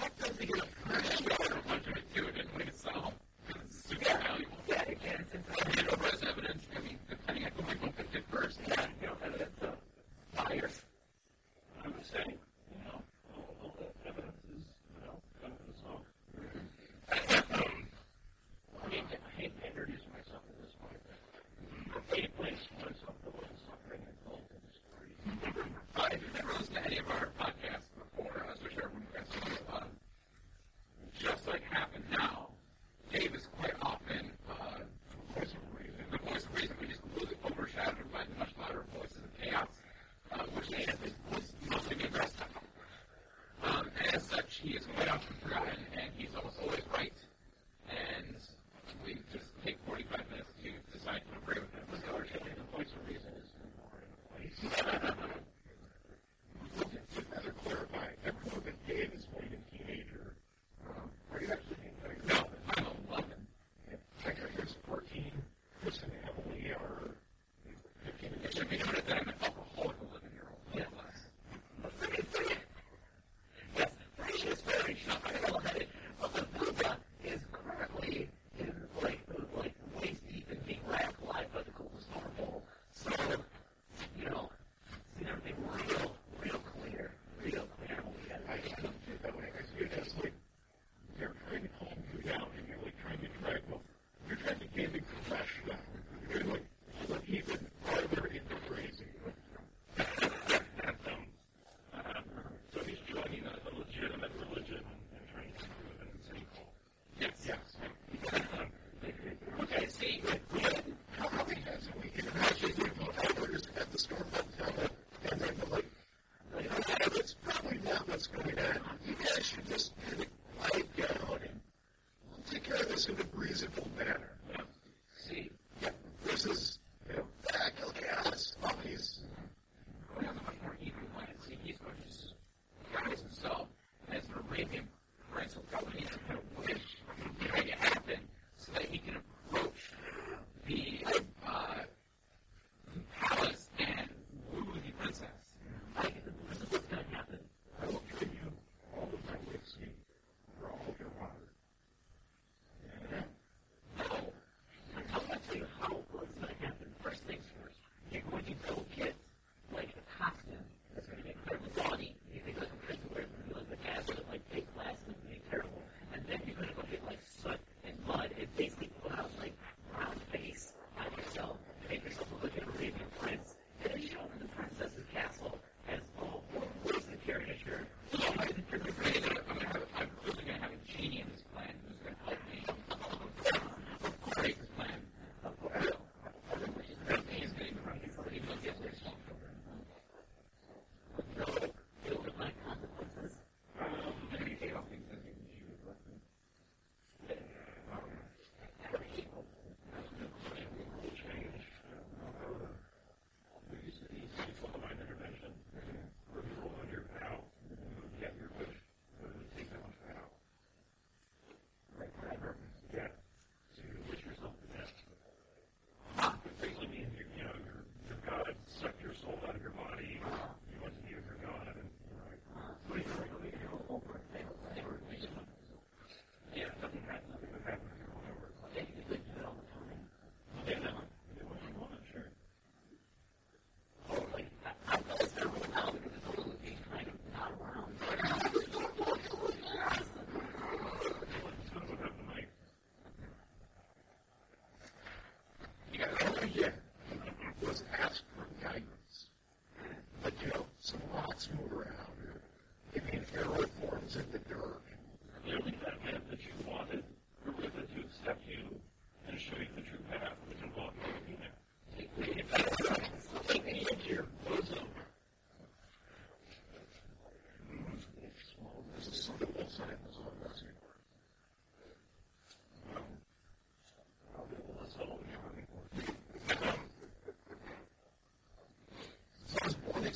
Hakkı bir Mehmet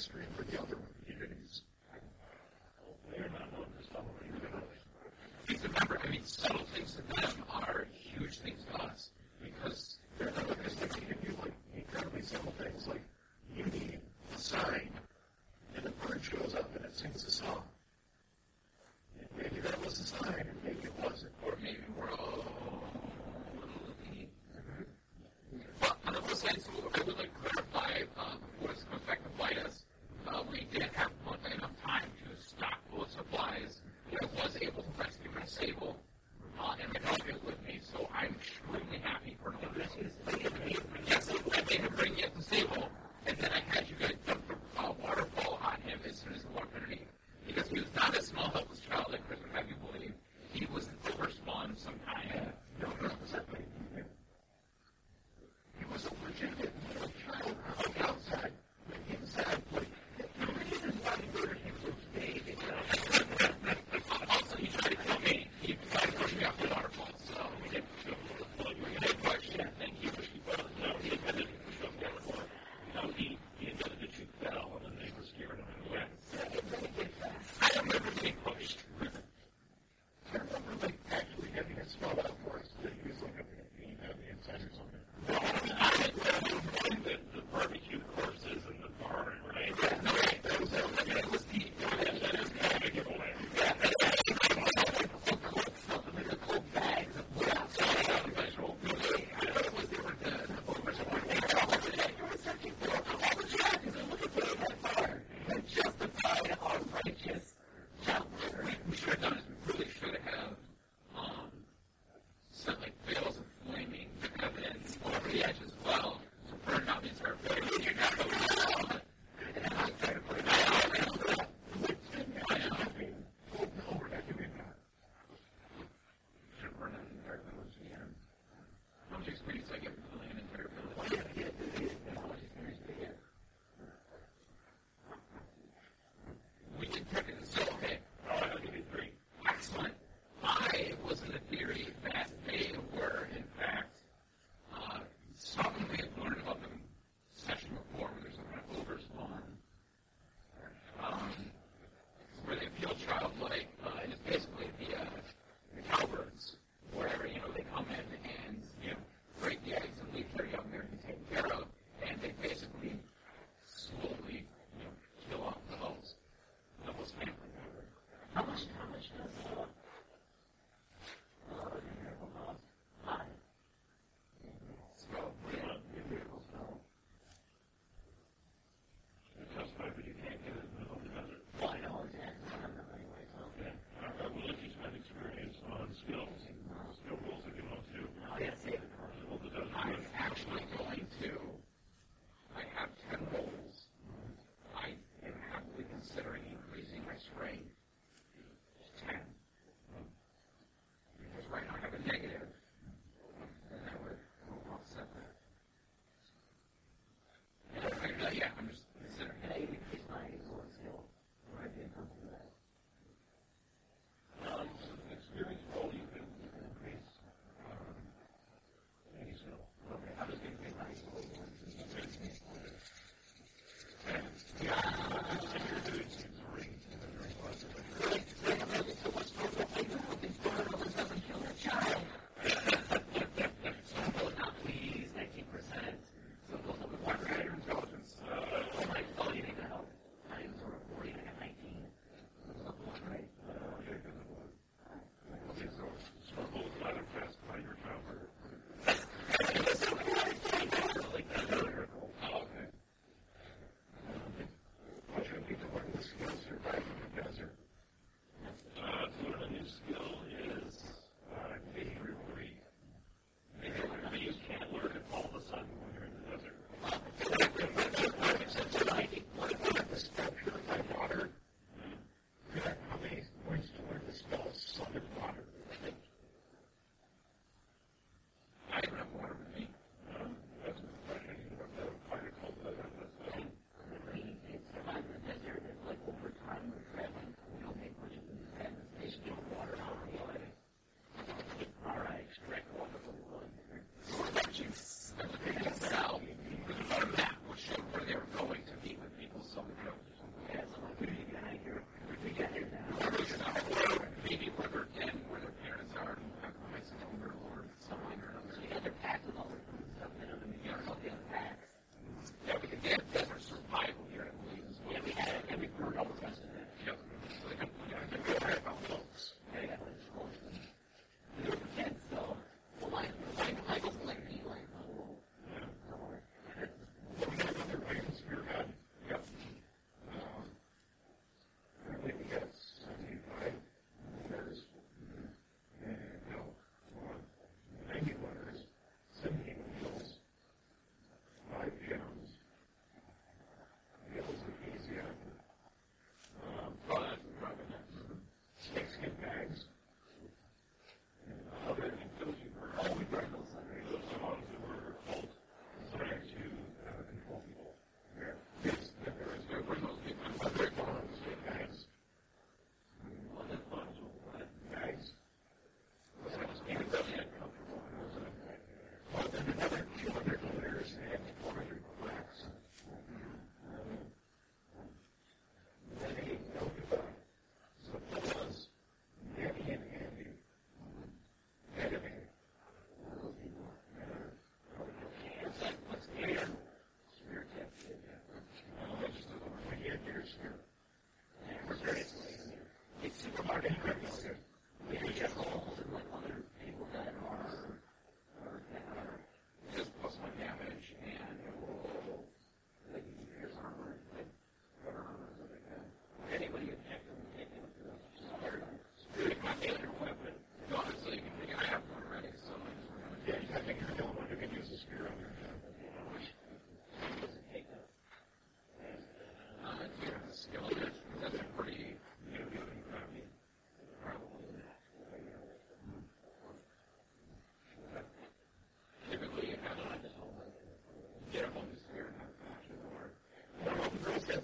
sings a song. And maybe You'll try.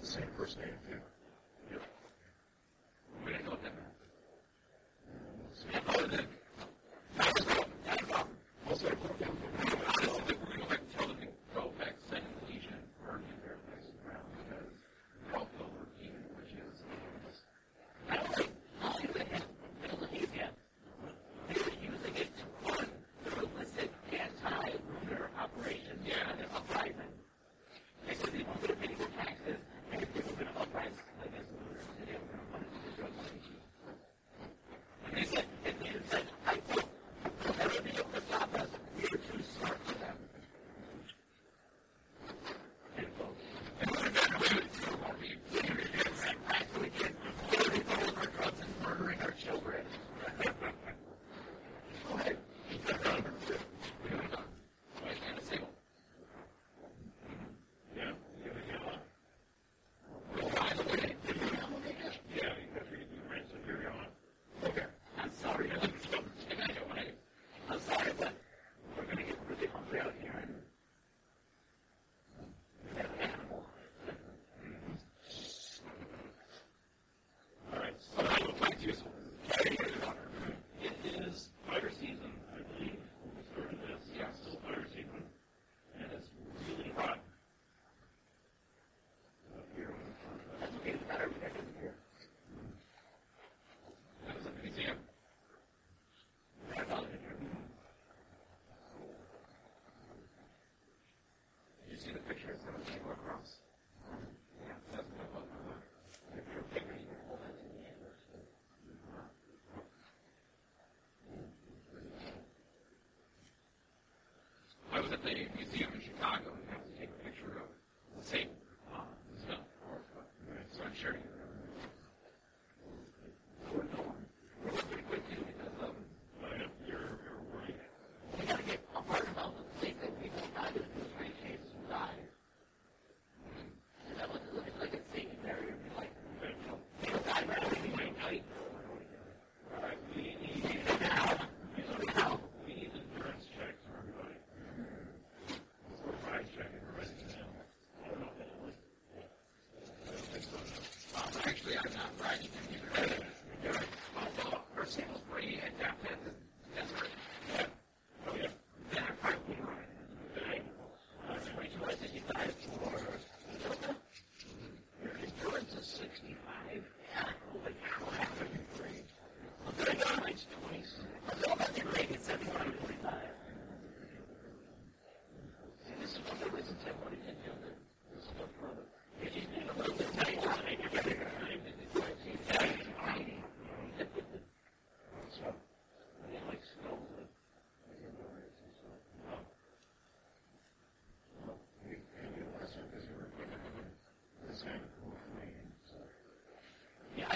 same first name, Favor. see the picture of some of the across. I was at the museum in Chicago Thank you.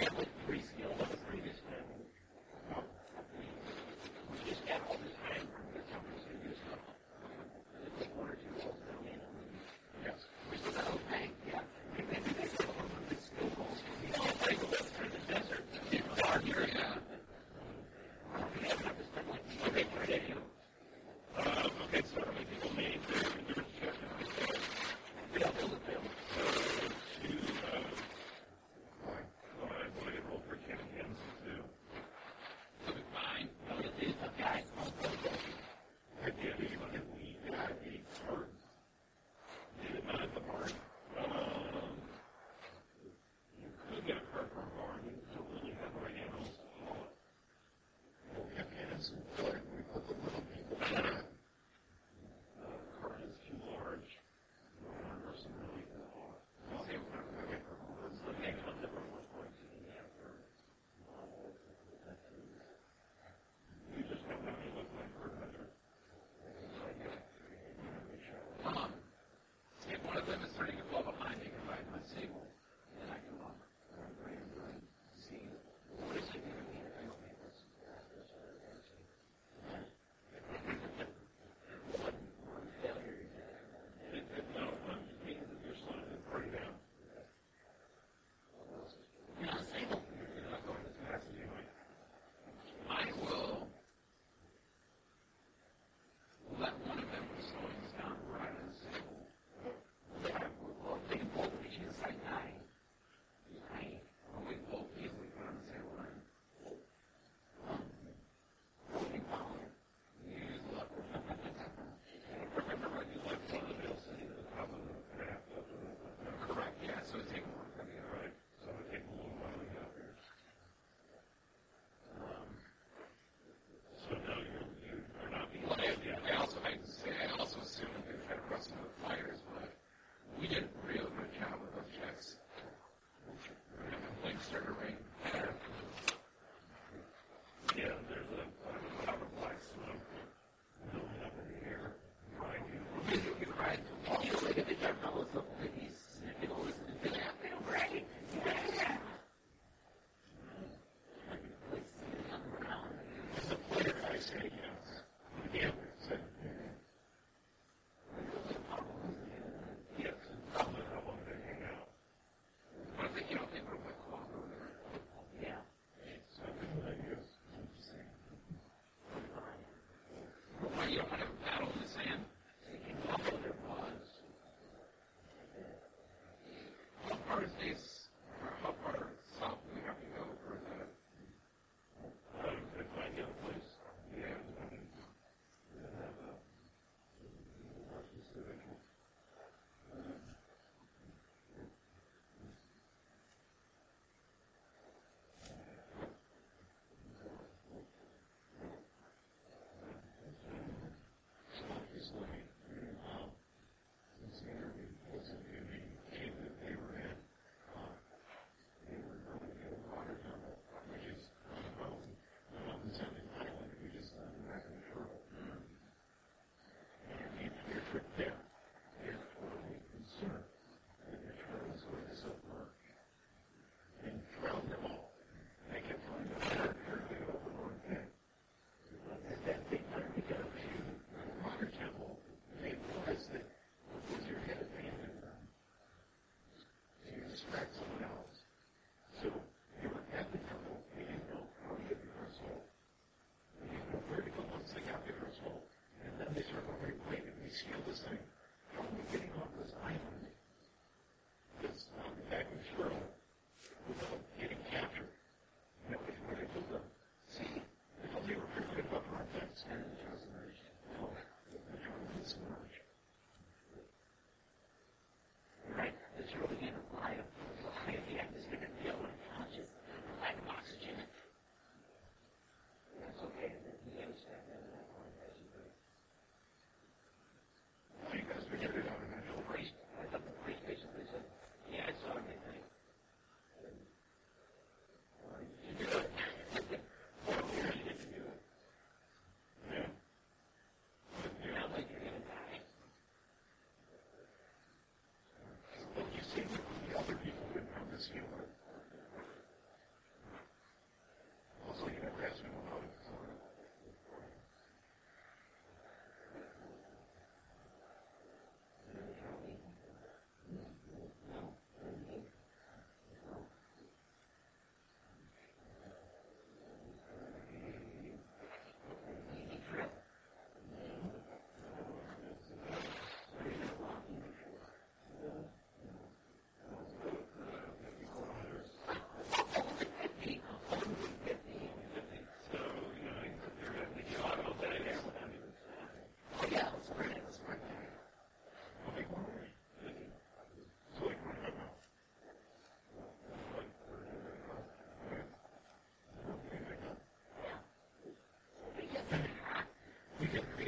family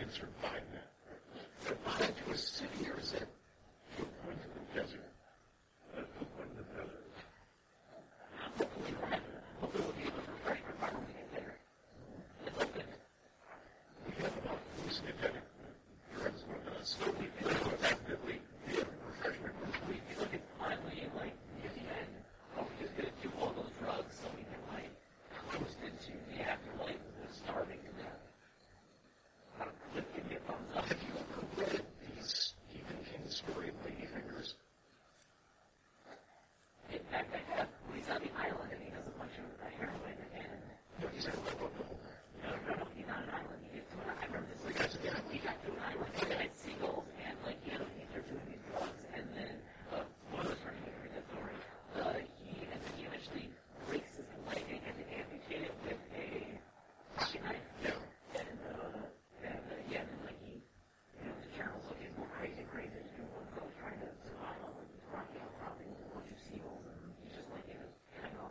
can survive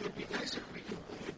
it would be nice if we completed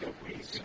Yes,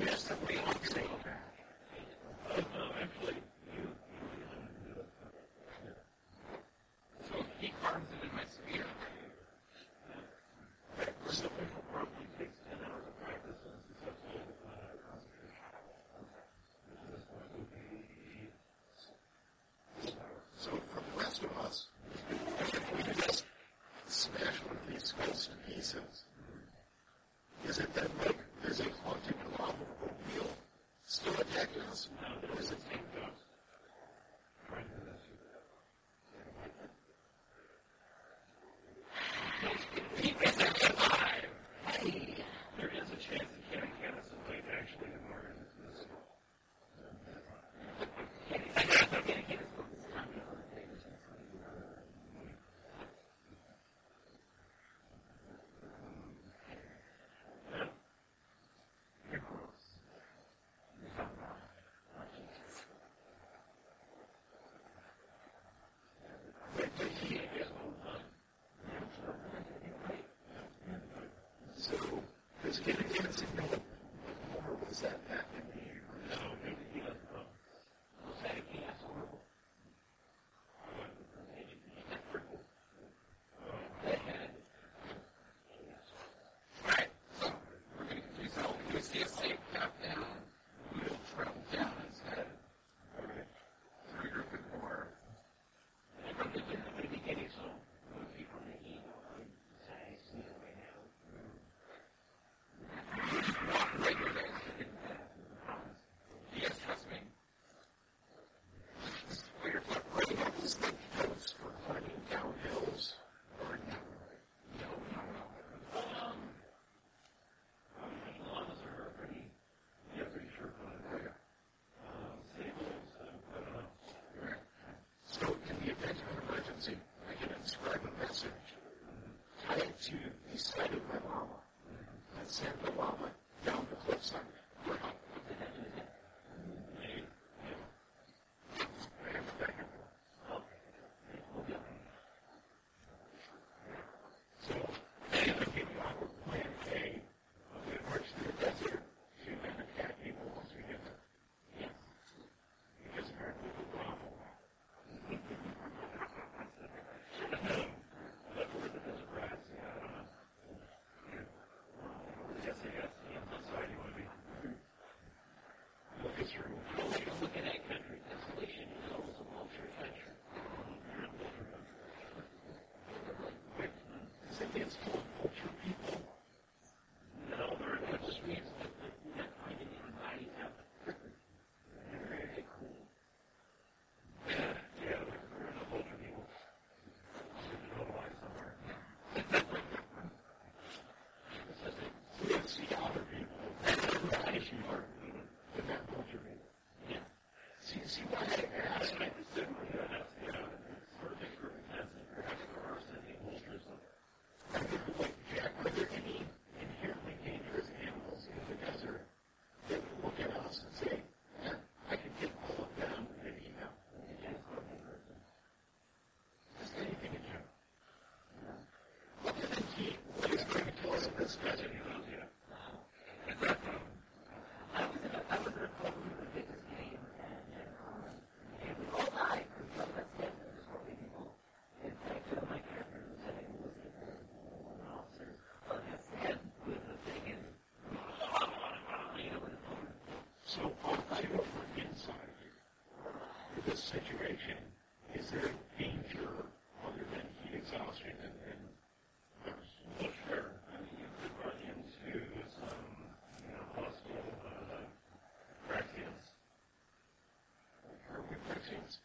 things.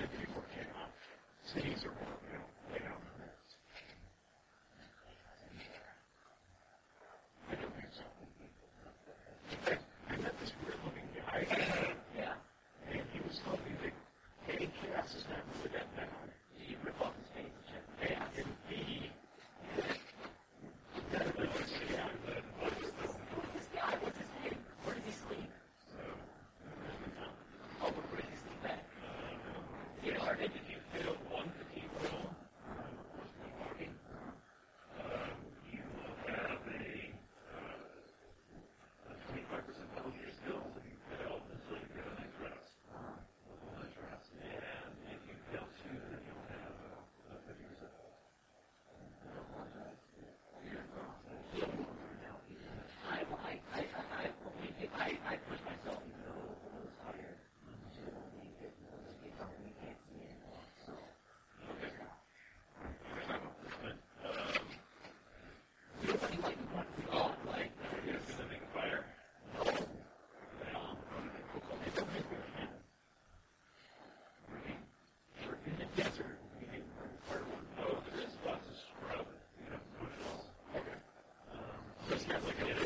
Okay like it is.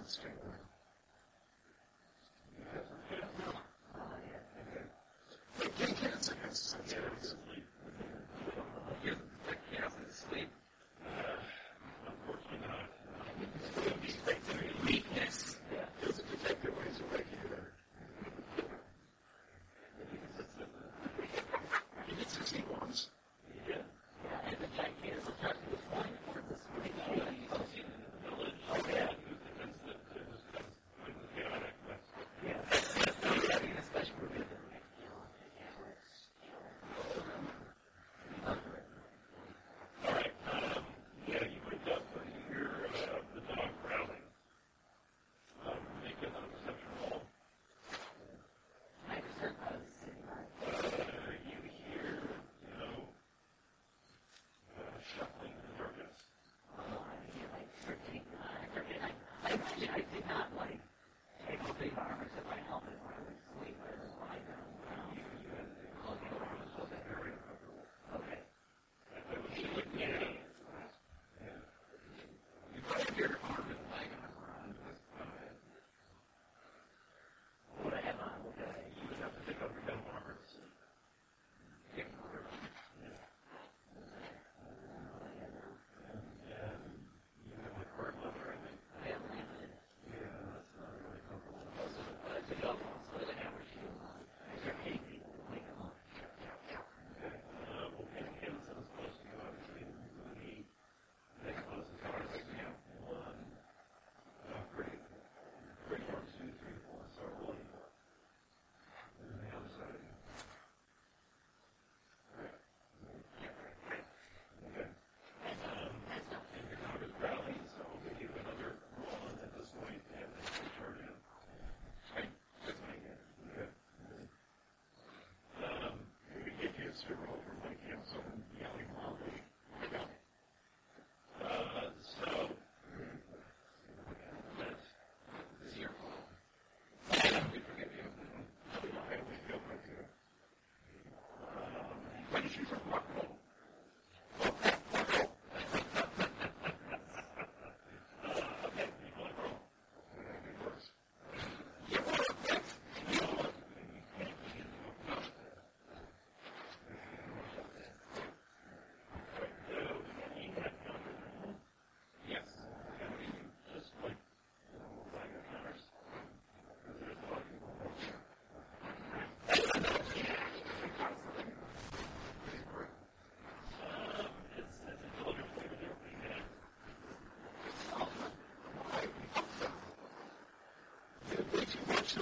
is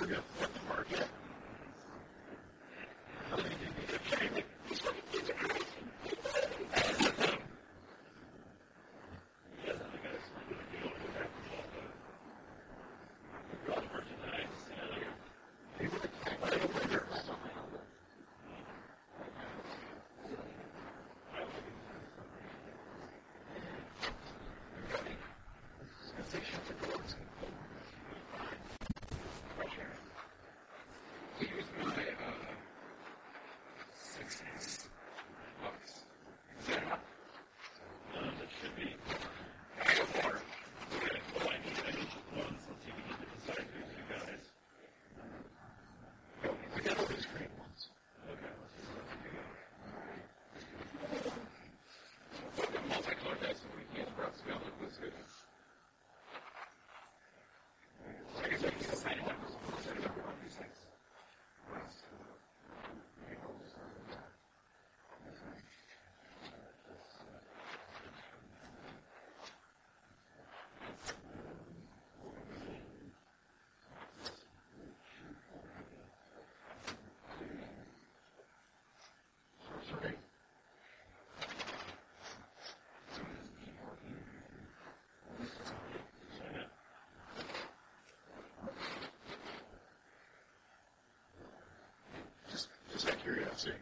Here we go. curiosity.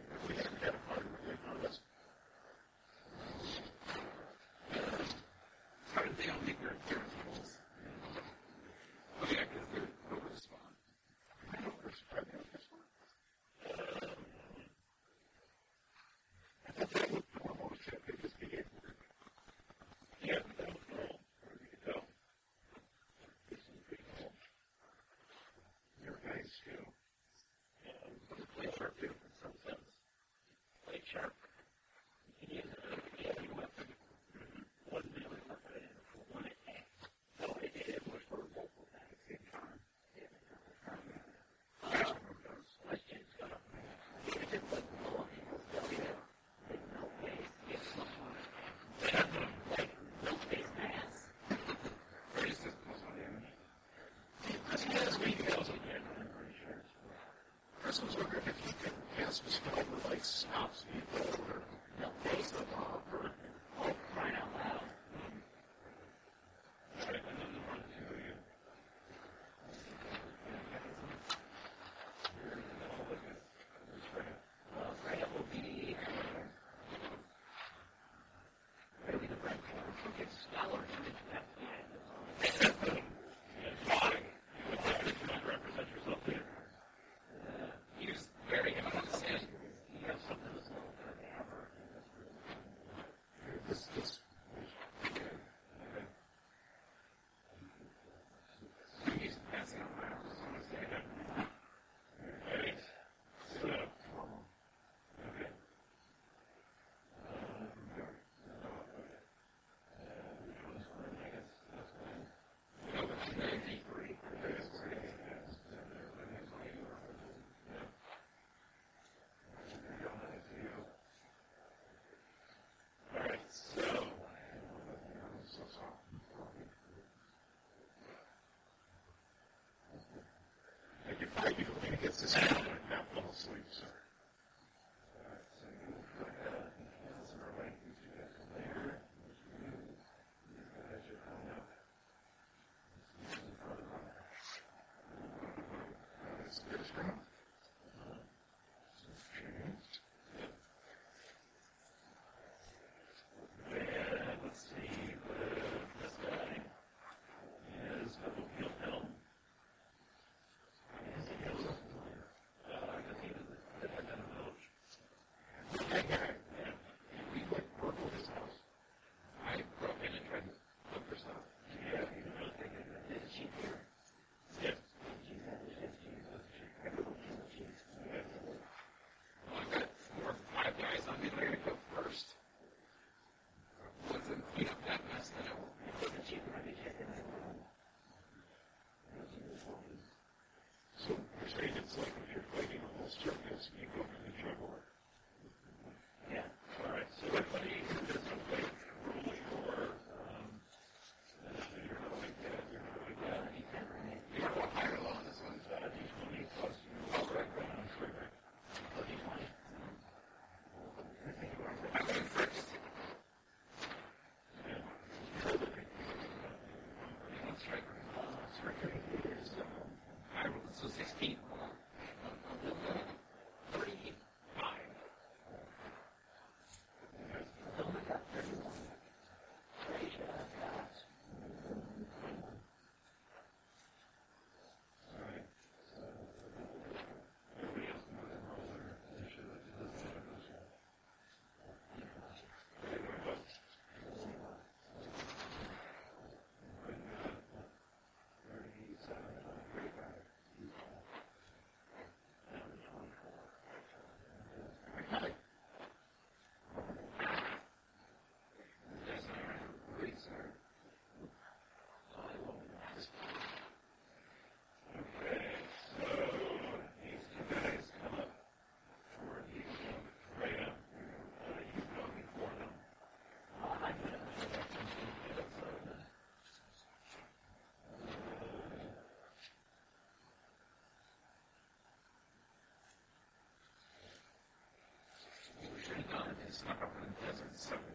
This out and not fall asleep, sir. right. Christ, and present suffering.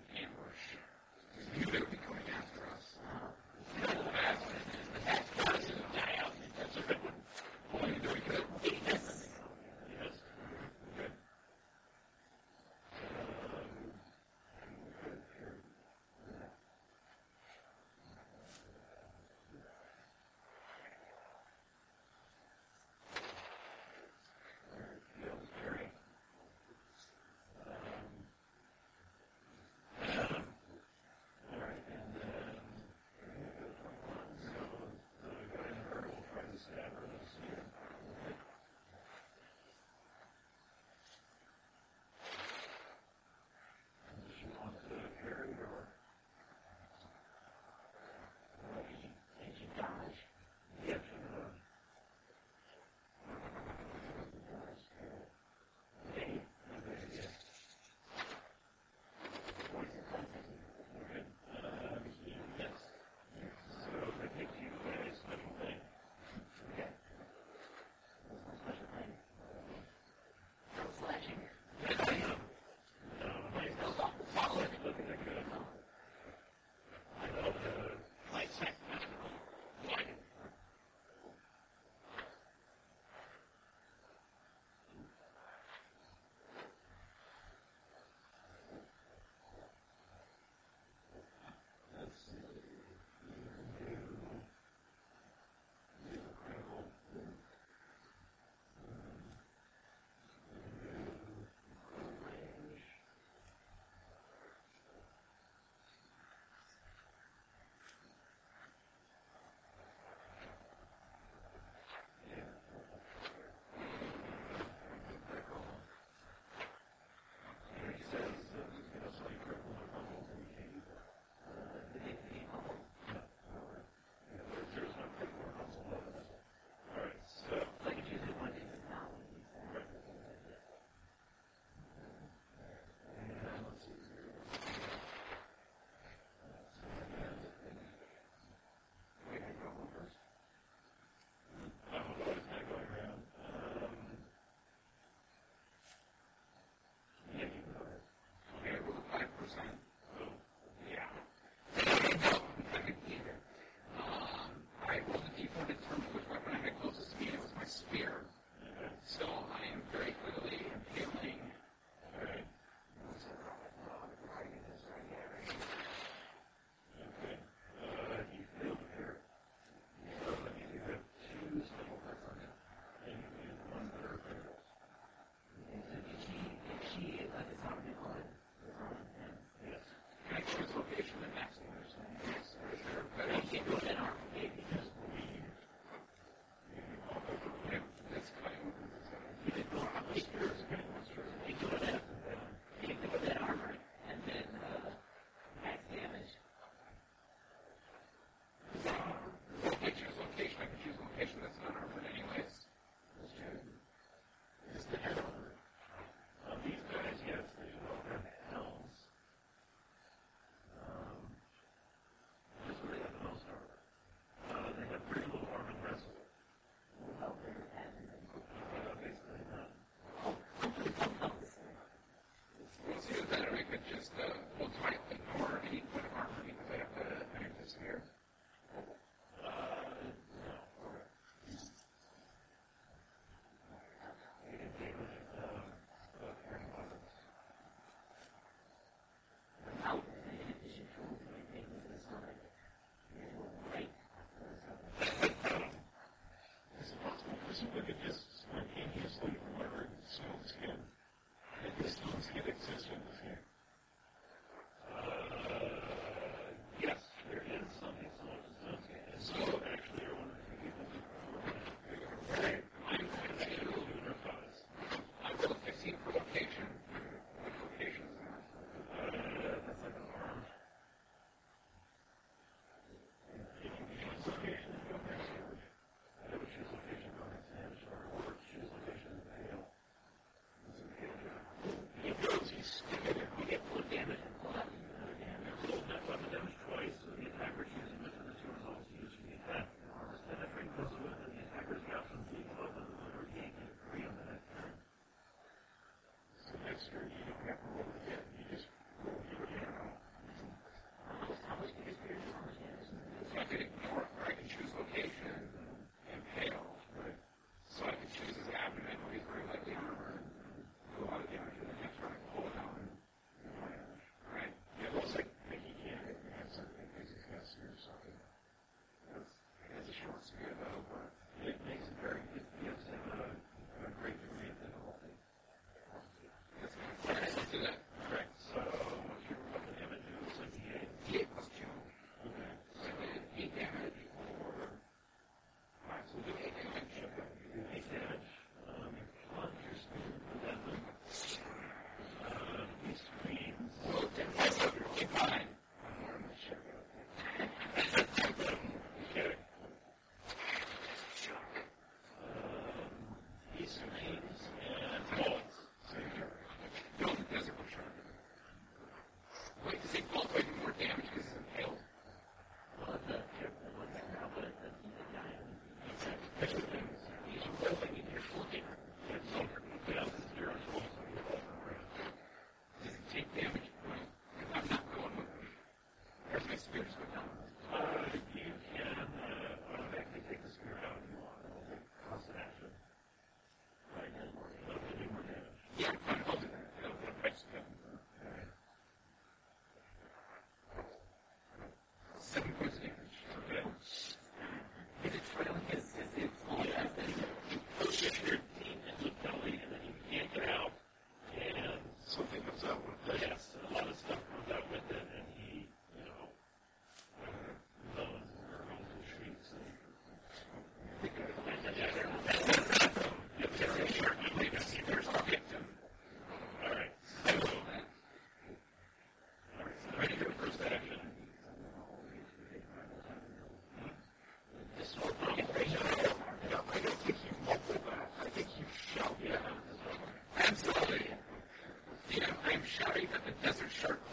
desert shark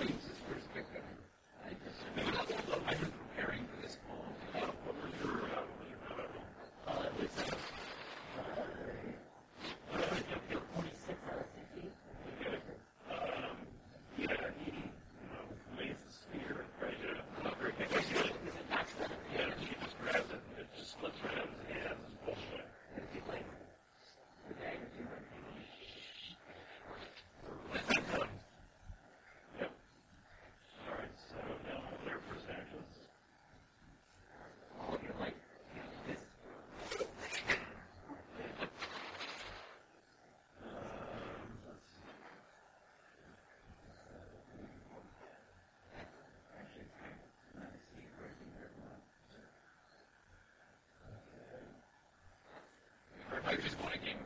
I just want a game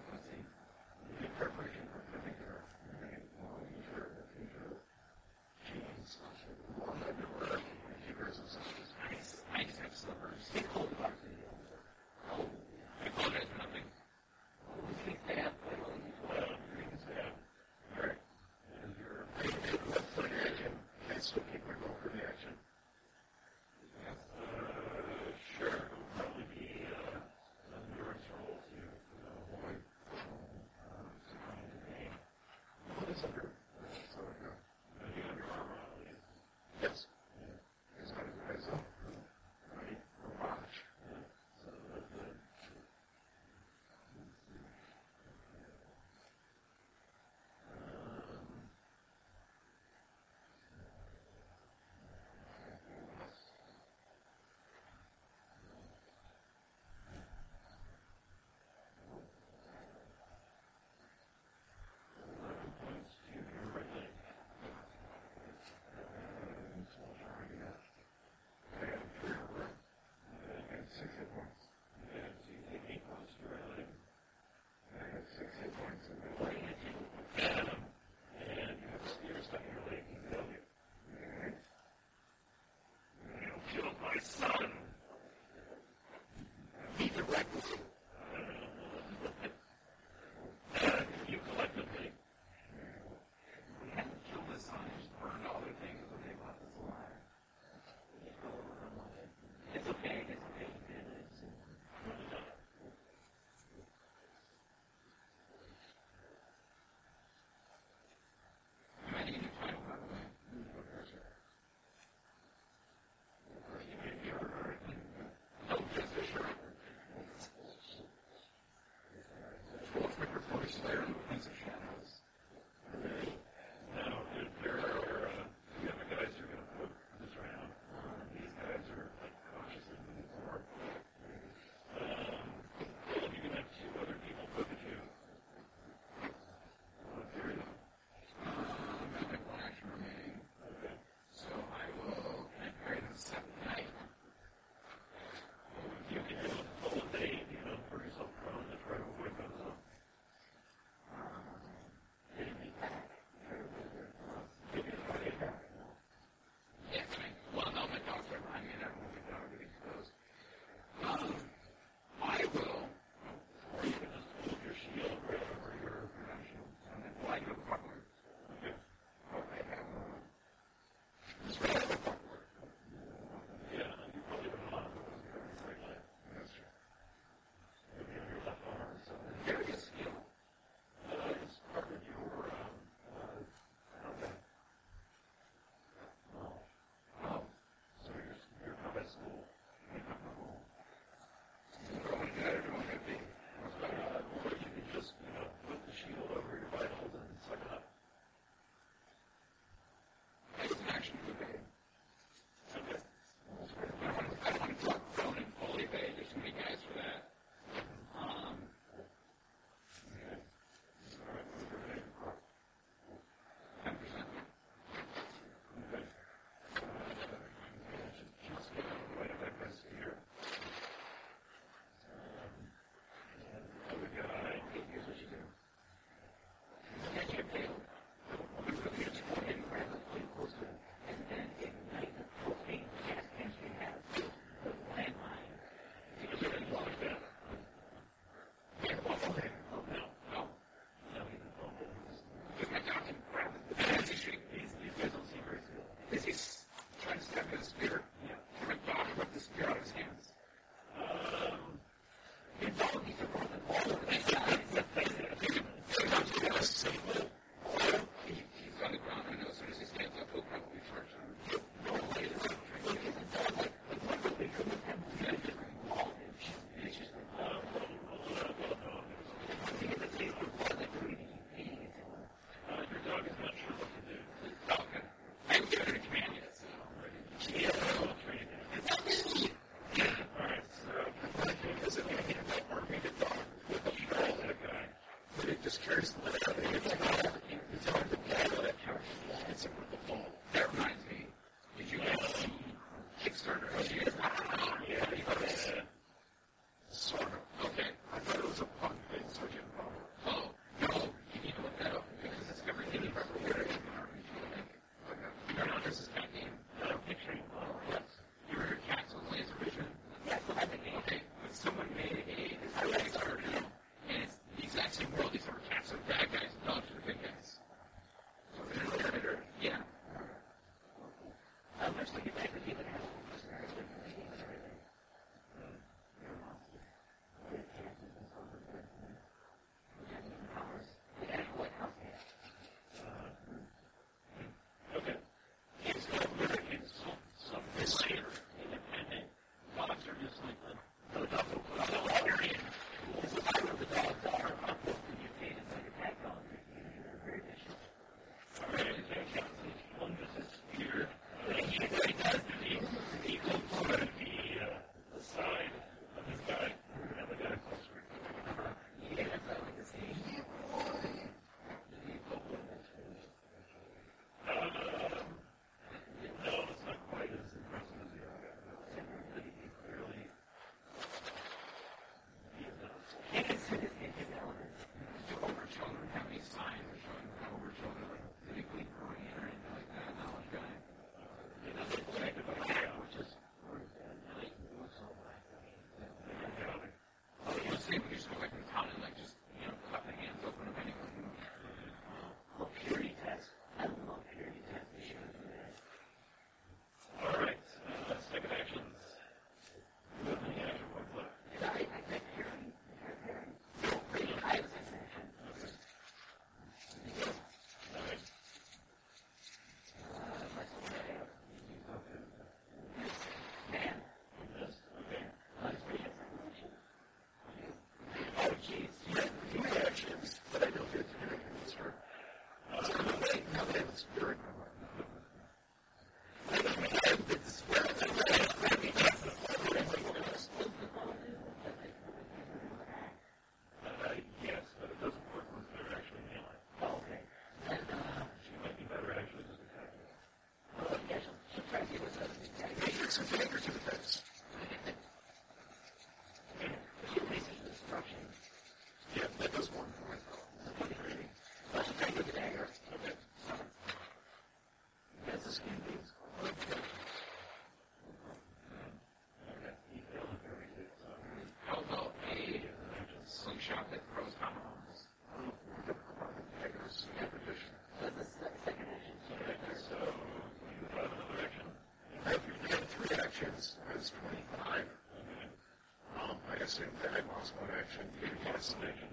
fascinating.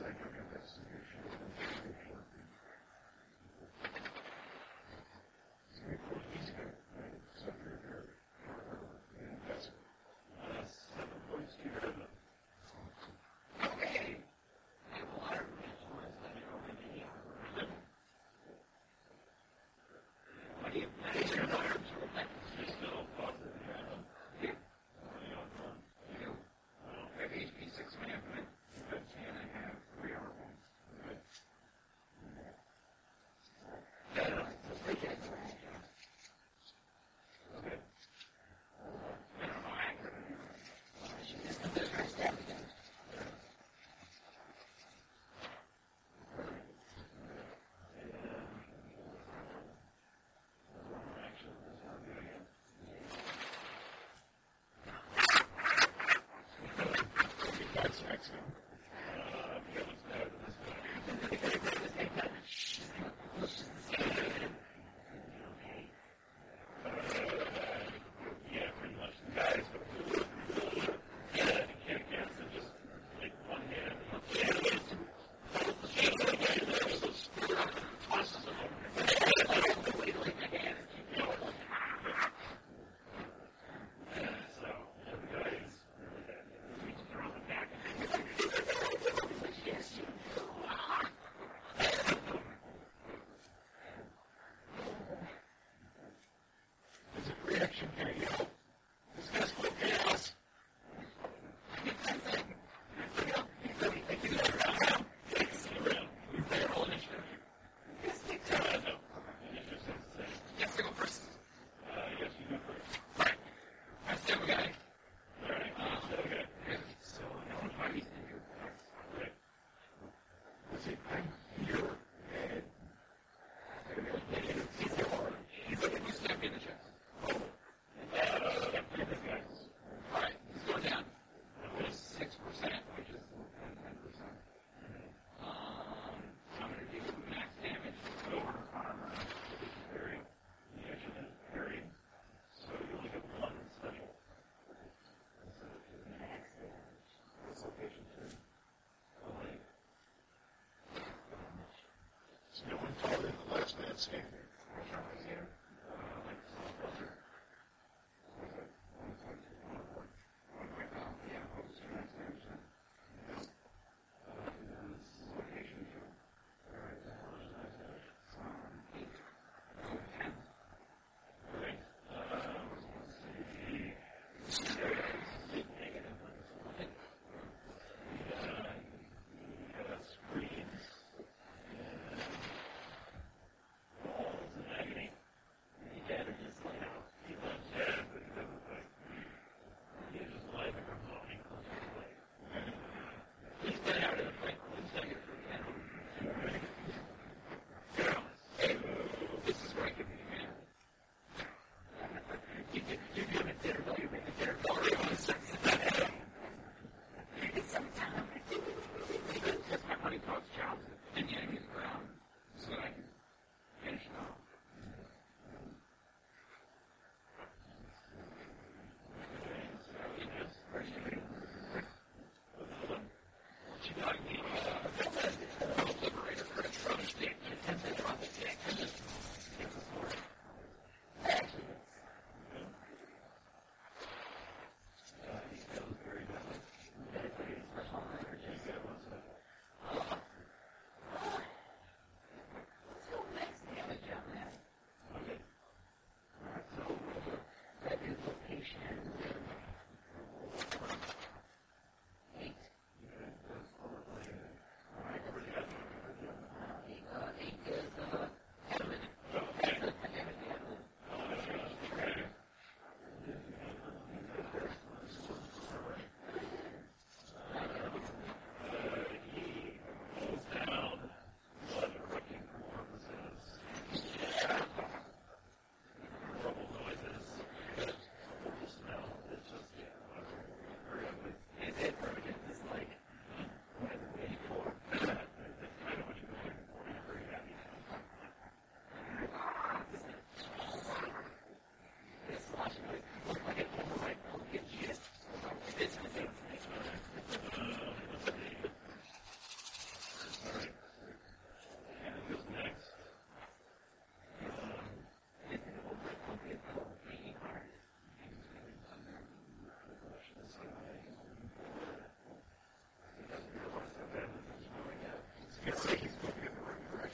Uh, standard. I mean,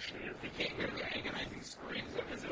She became really agonizing screams of his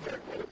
Thank you.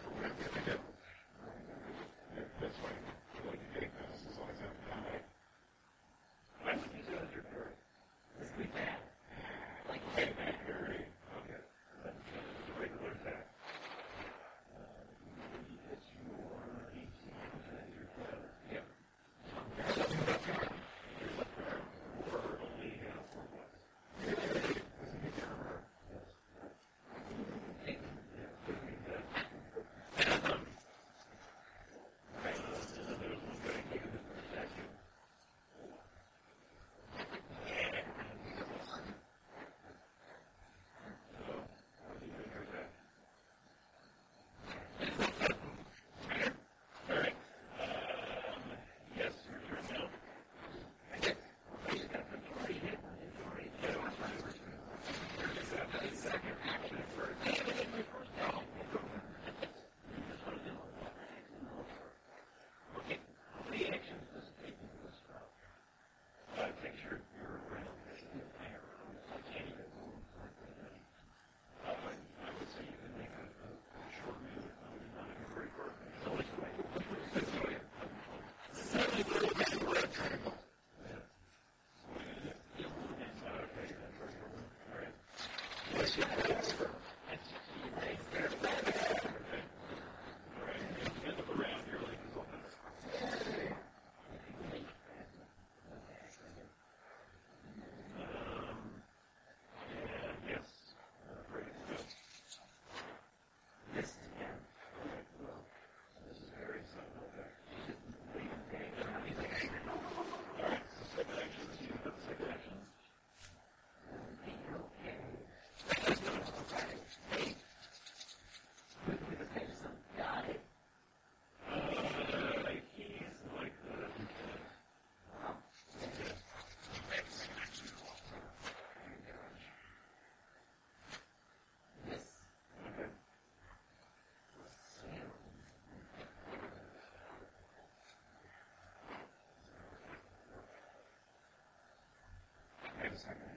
just hang up.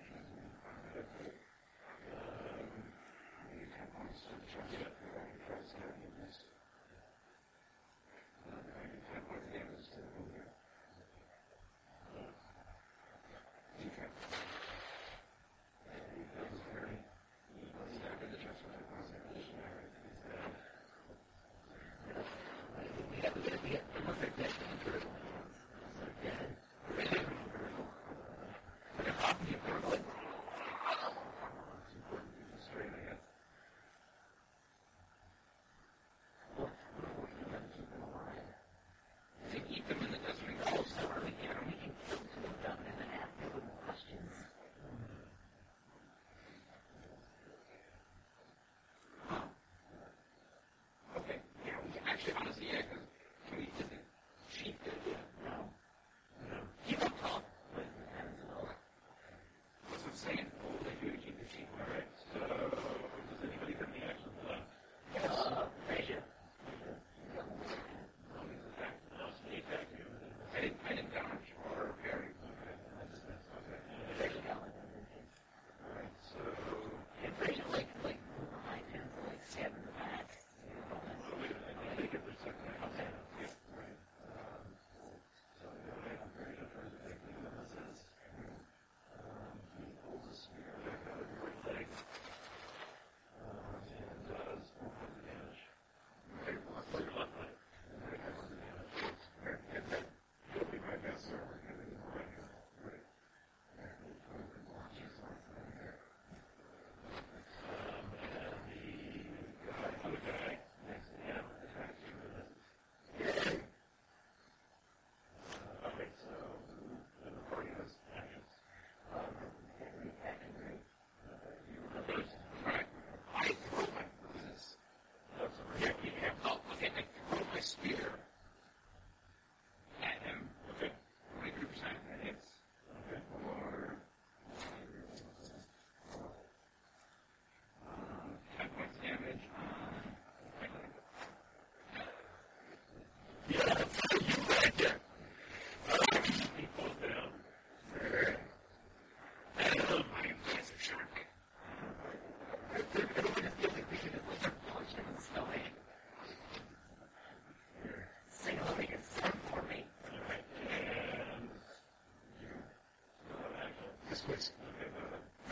yes.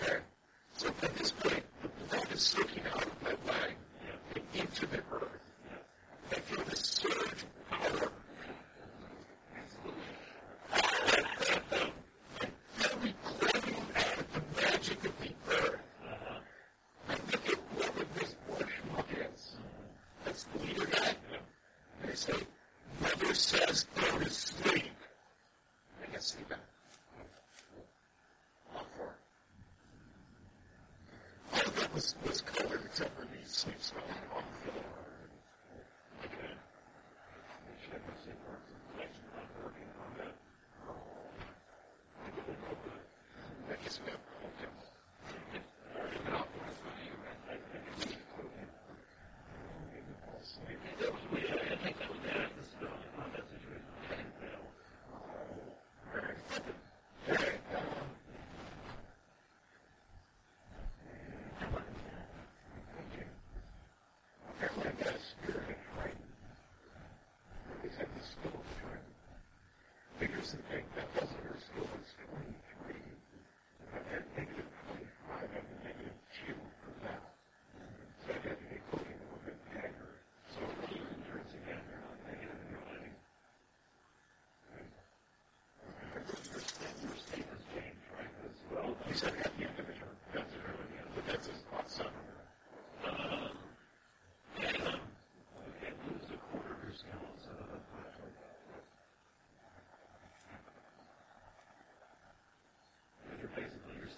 yes. So at this point, the bag is soaking out this, was colored except for these sleep smelling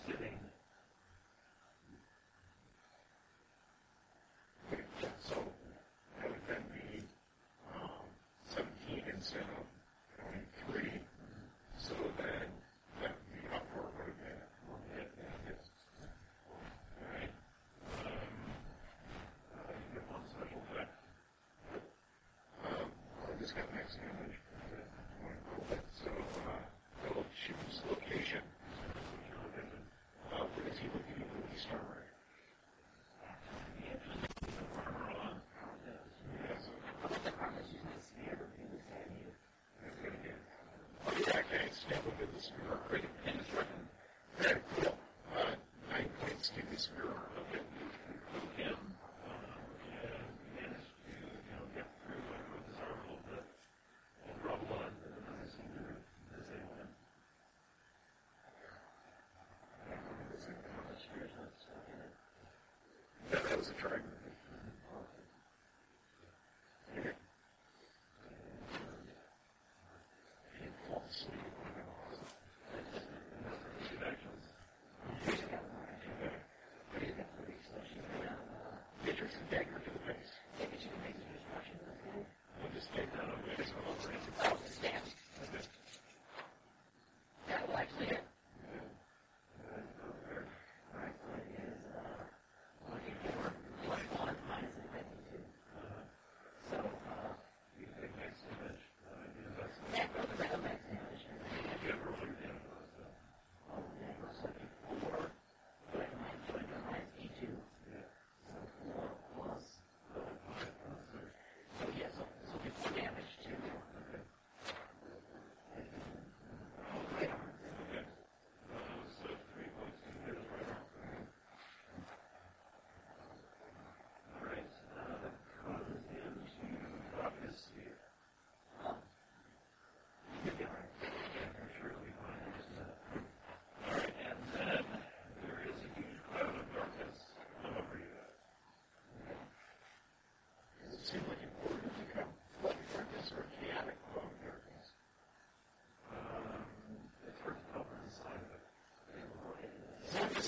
sitting. So that would then be um, 17 instead of 23. So then that the upward would have been at this. Right? Um, uh, you can special effect. Um, I just got next image. experience, you have a good listener, or a critic, and it's right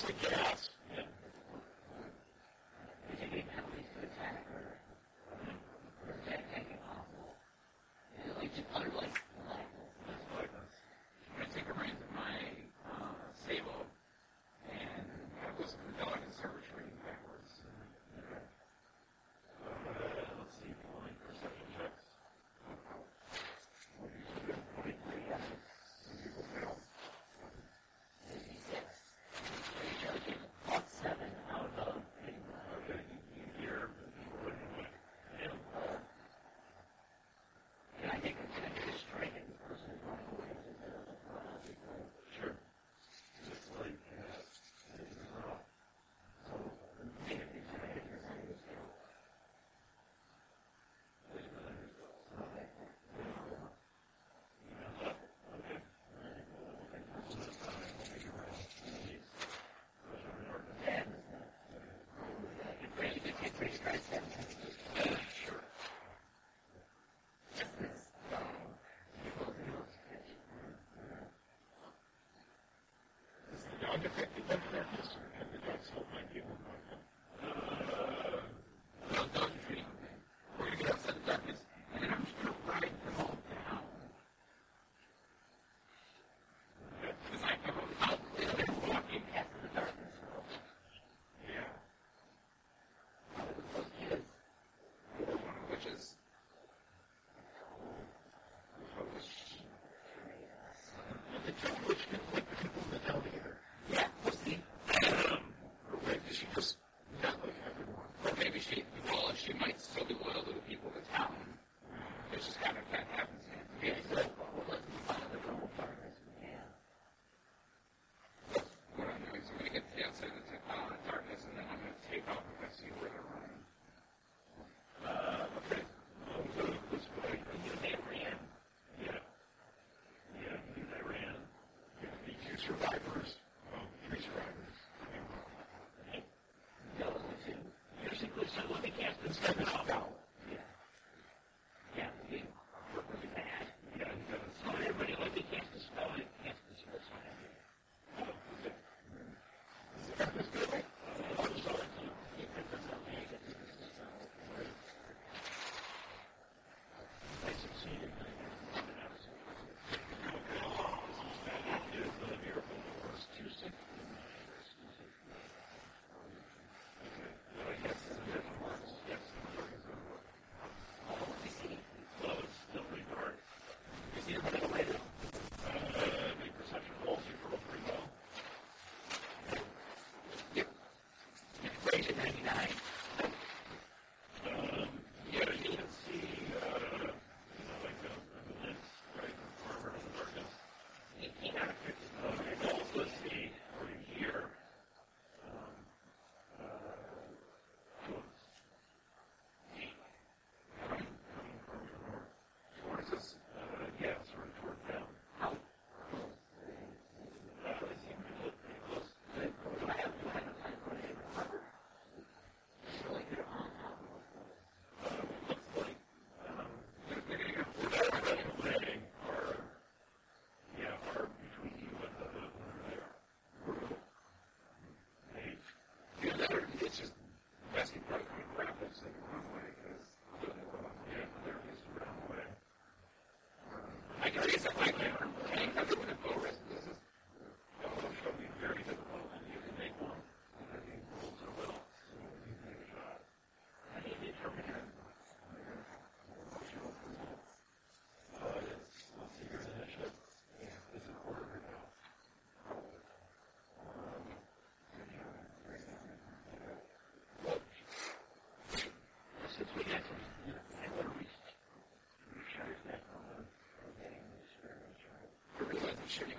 to get gas. pretty straightforward. survivors three survivors. Using the cell cast the captain's I can raise up my grammar. Surely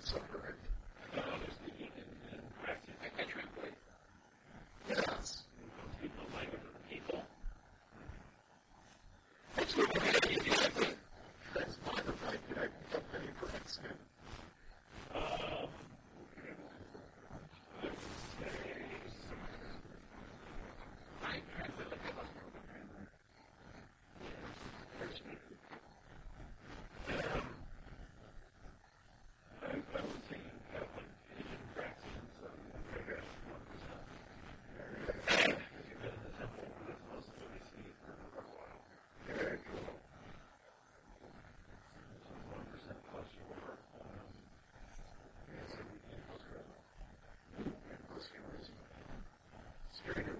suffer during the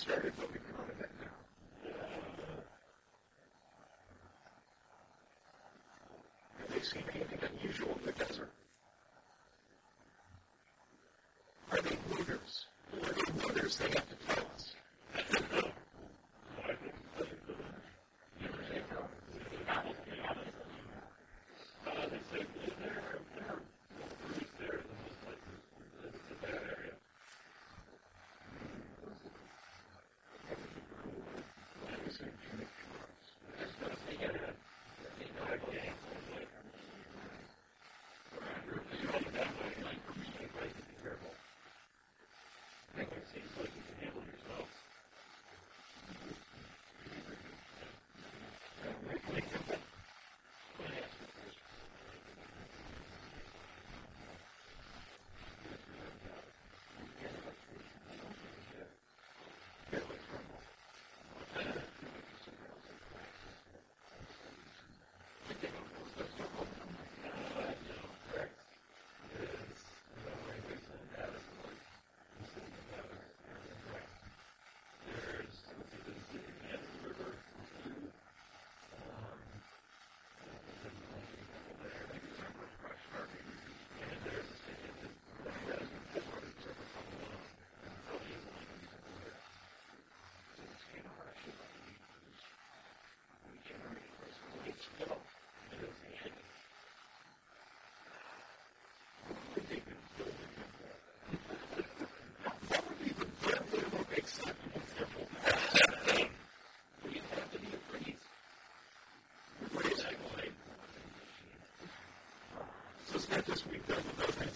started looking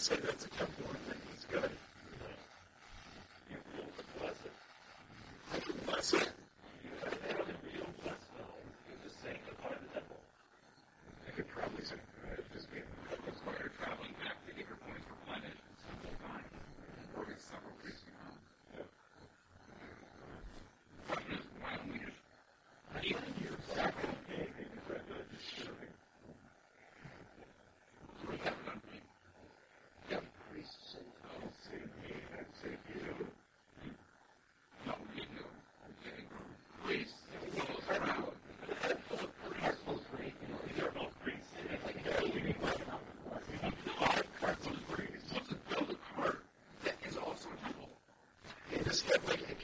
done the and say that's a couple of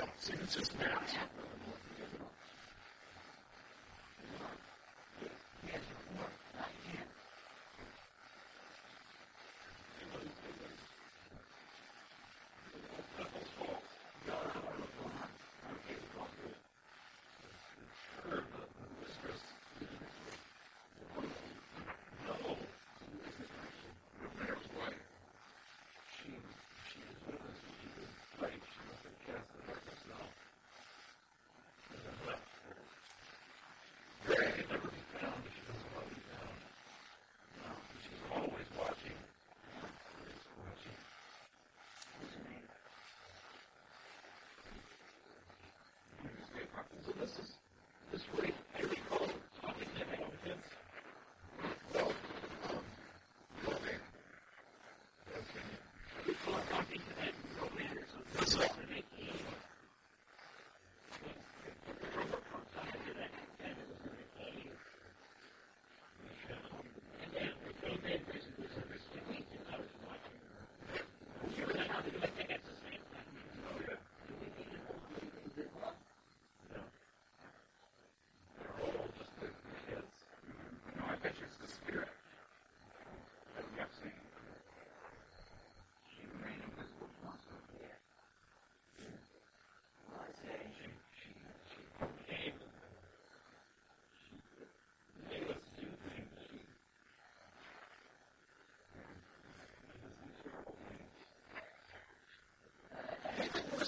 on, it's just math.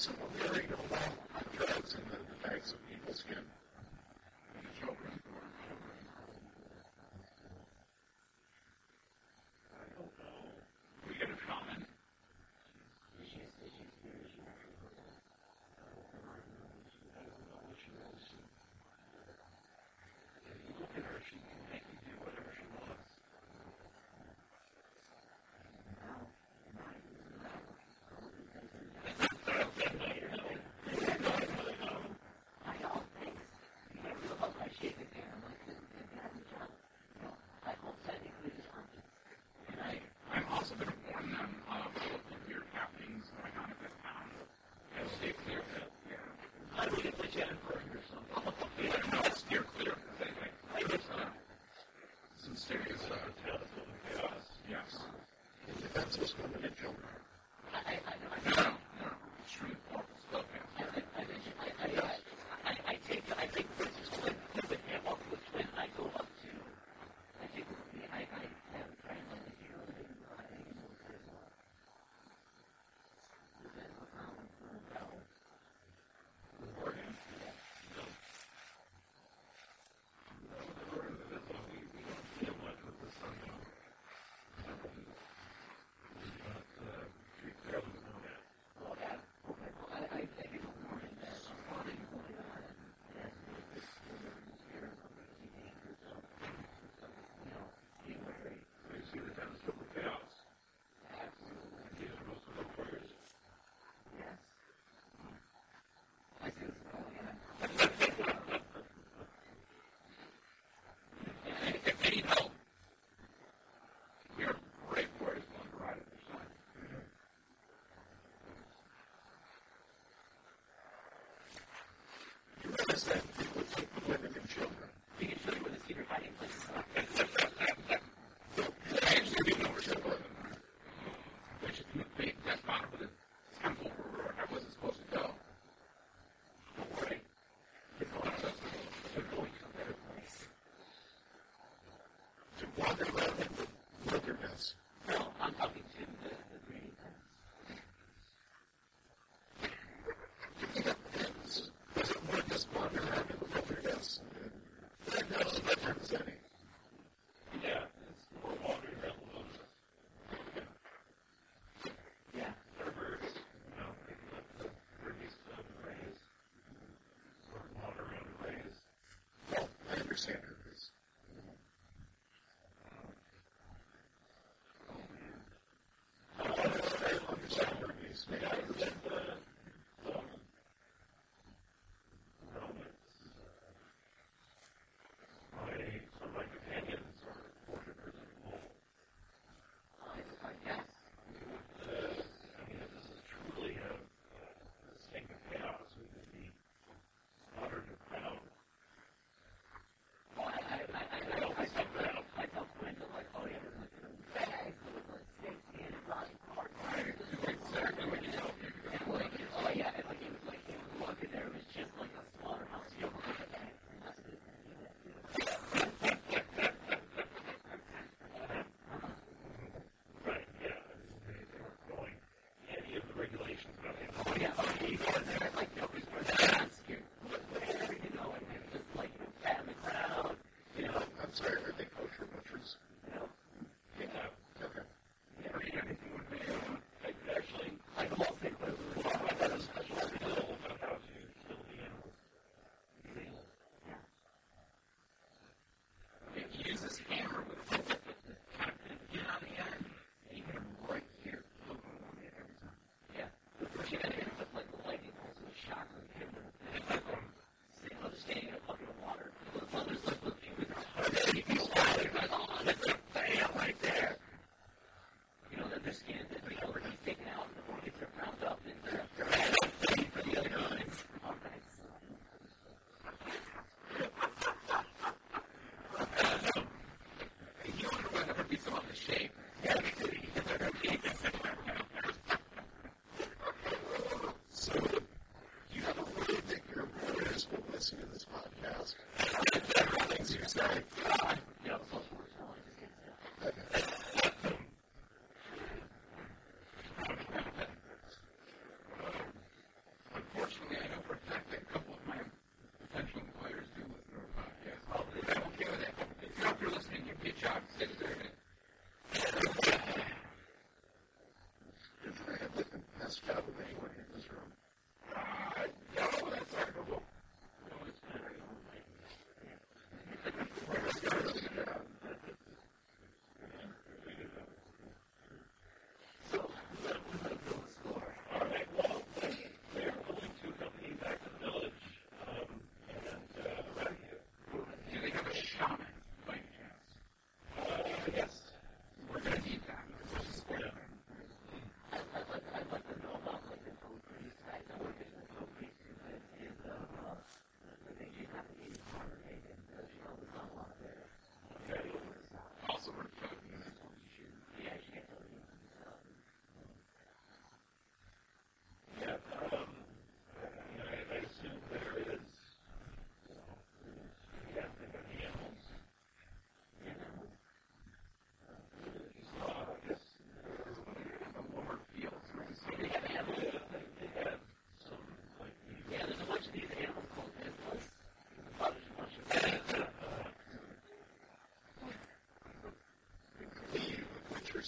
Some will really go along drugs and the, effects of people's skin.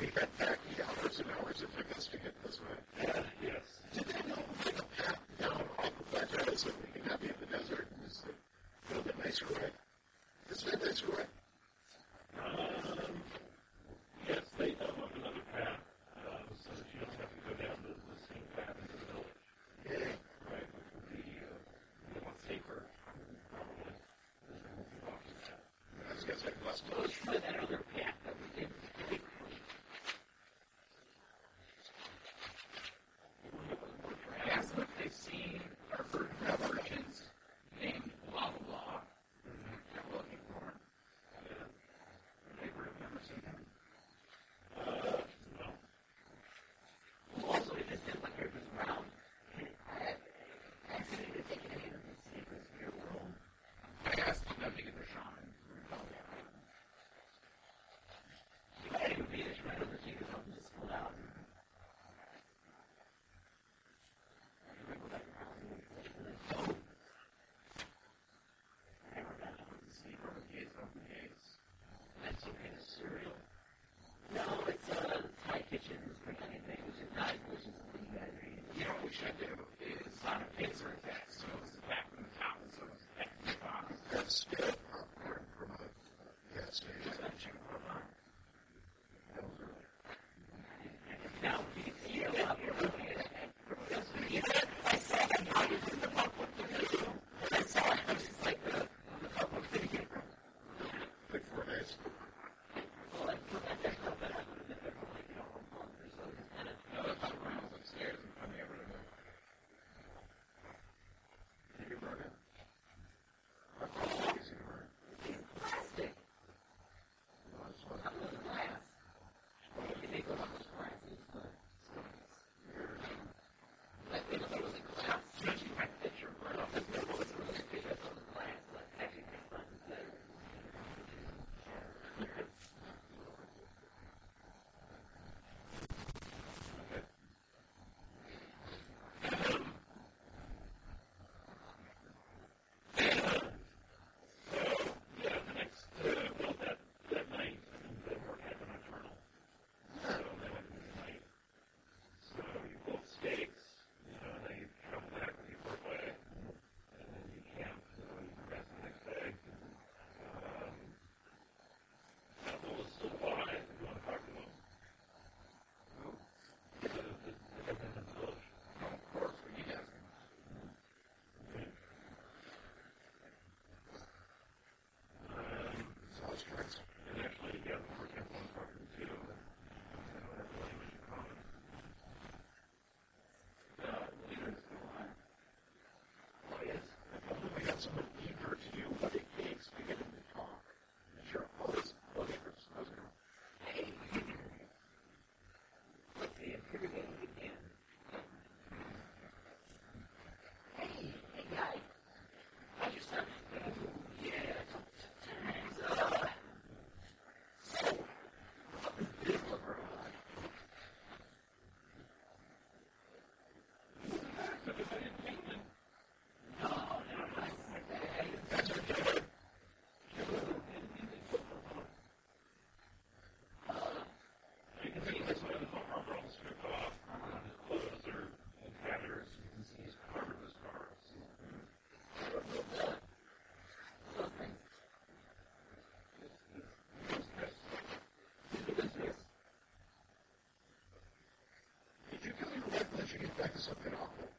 we got back hours and hours of investing it this way. Yeah. sapevamo.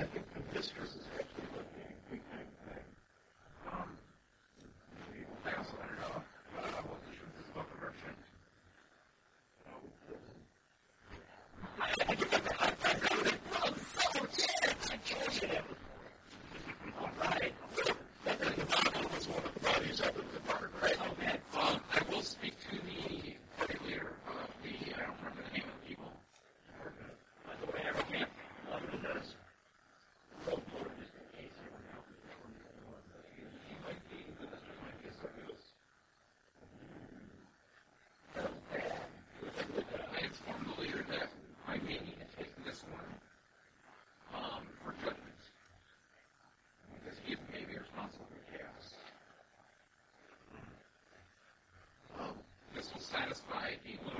I think the mistress 19.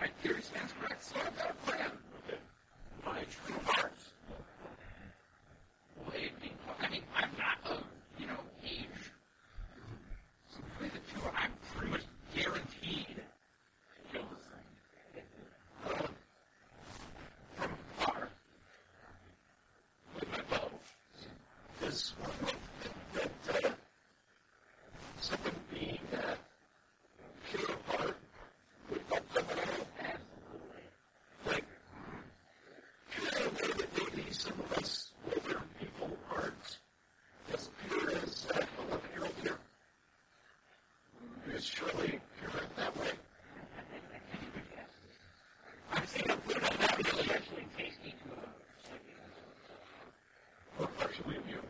my theory stands correct, so I've got a plan. Thank you.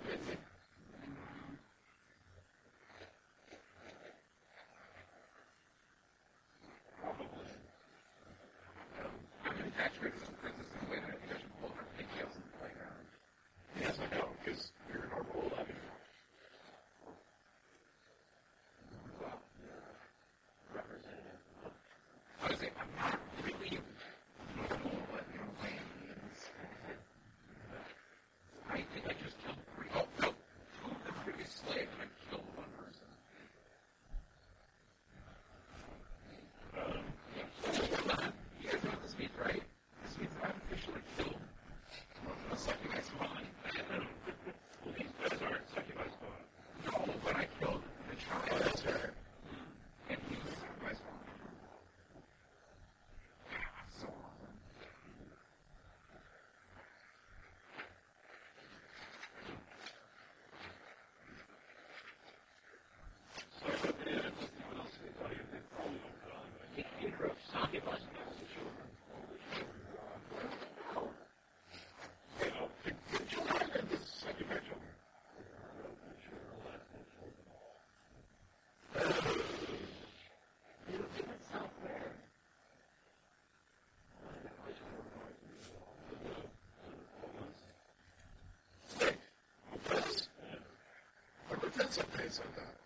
Pensa, pensa, tá?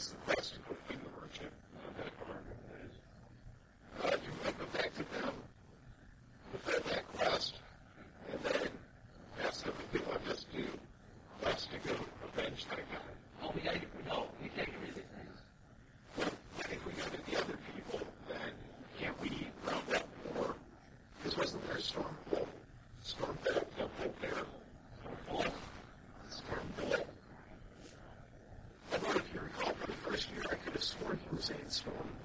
was Sandstorm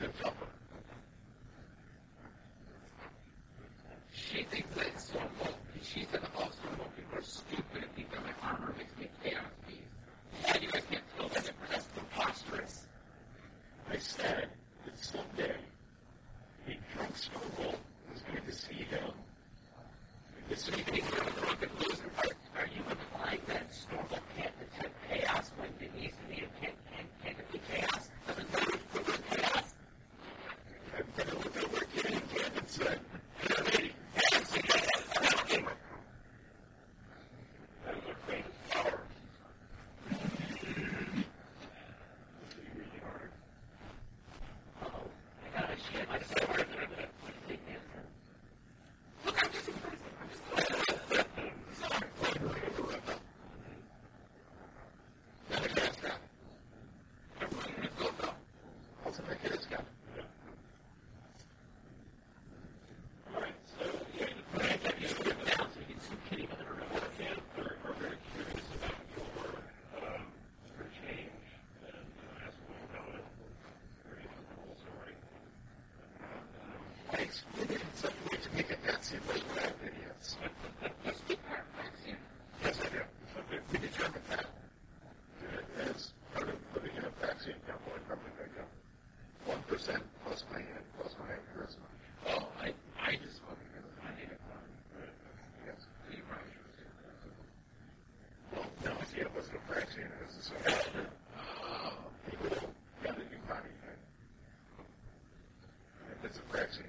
Make it I think. In such a way to make it not seem like bad idiots. You speak part Mexican. Yes, I do. We determined that. uh, As part of living in a vaccine cowboy public income. One percent plus my plus my charisma. Oh, I, I just spoke because of my native tongue. Yes. So you probably should have said that. Well, no, see, it wasn't a vaccine. It was a solution. People don't got a new body thing. If it's a vaccine.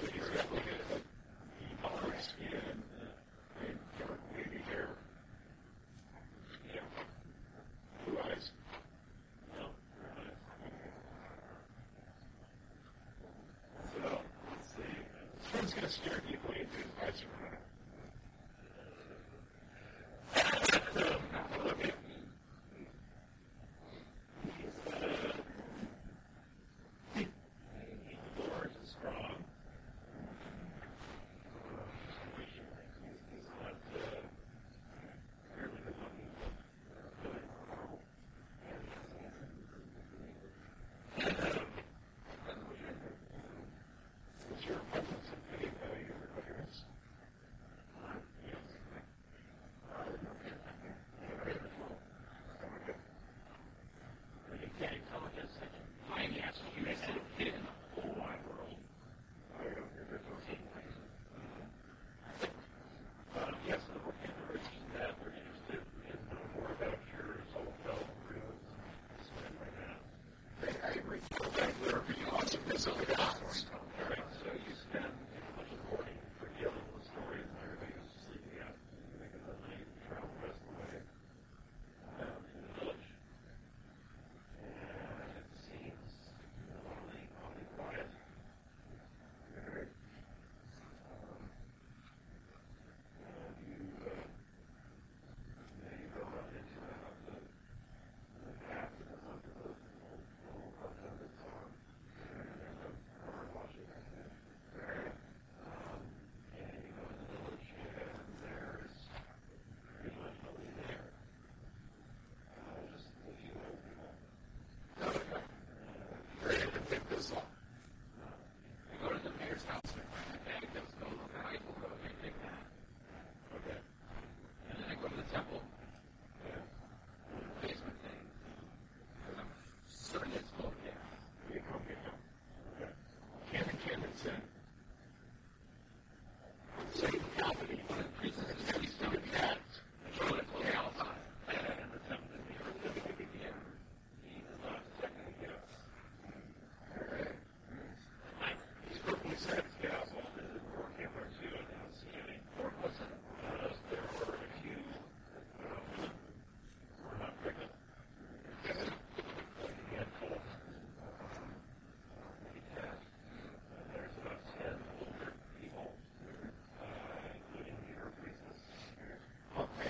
So he's got like a color skin and dark wavy hair. Yeah. Blue eyes. So, let's see. This one's going to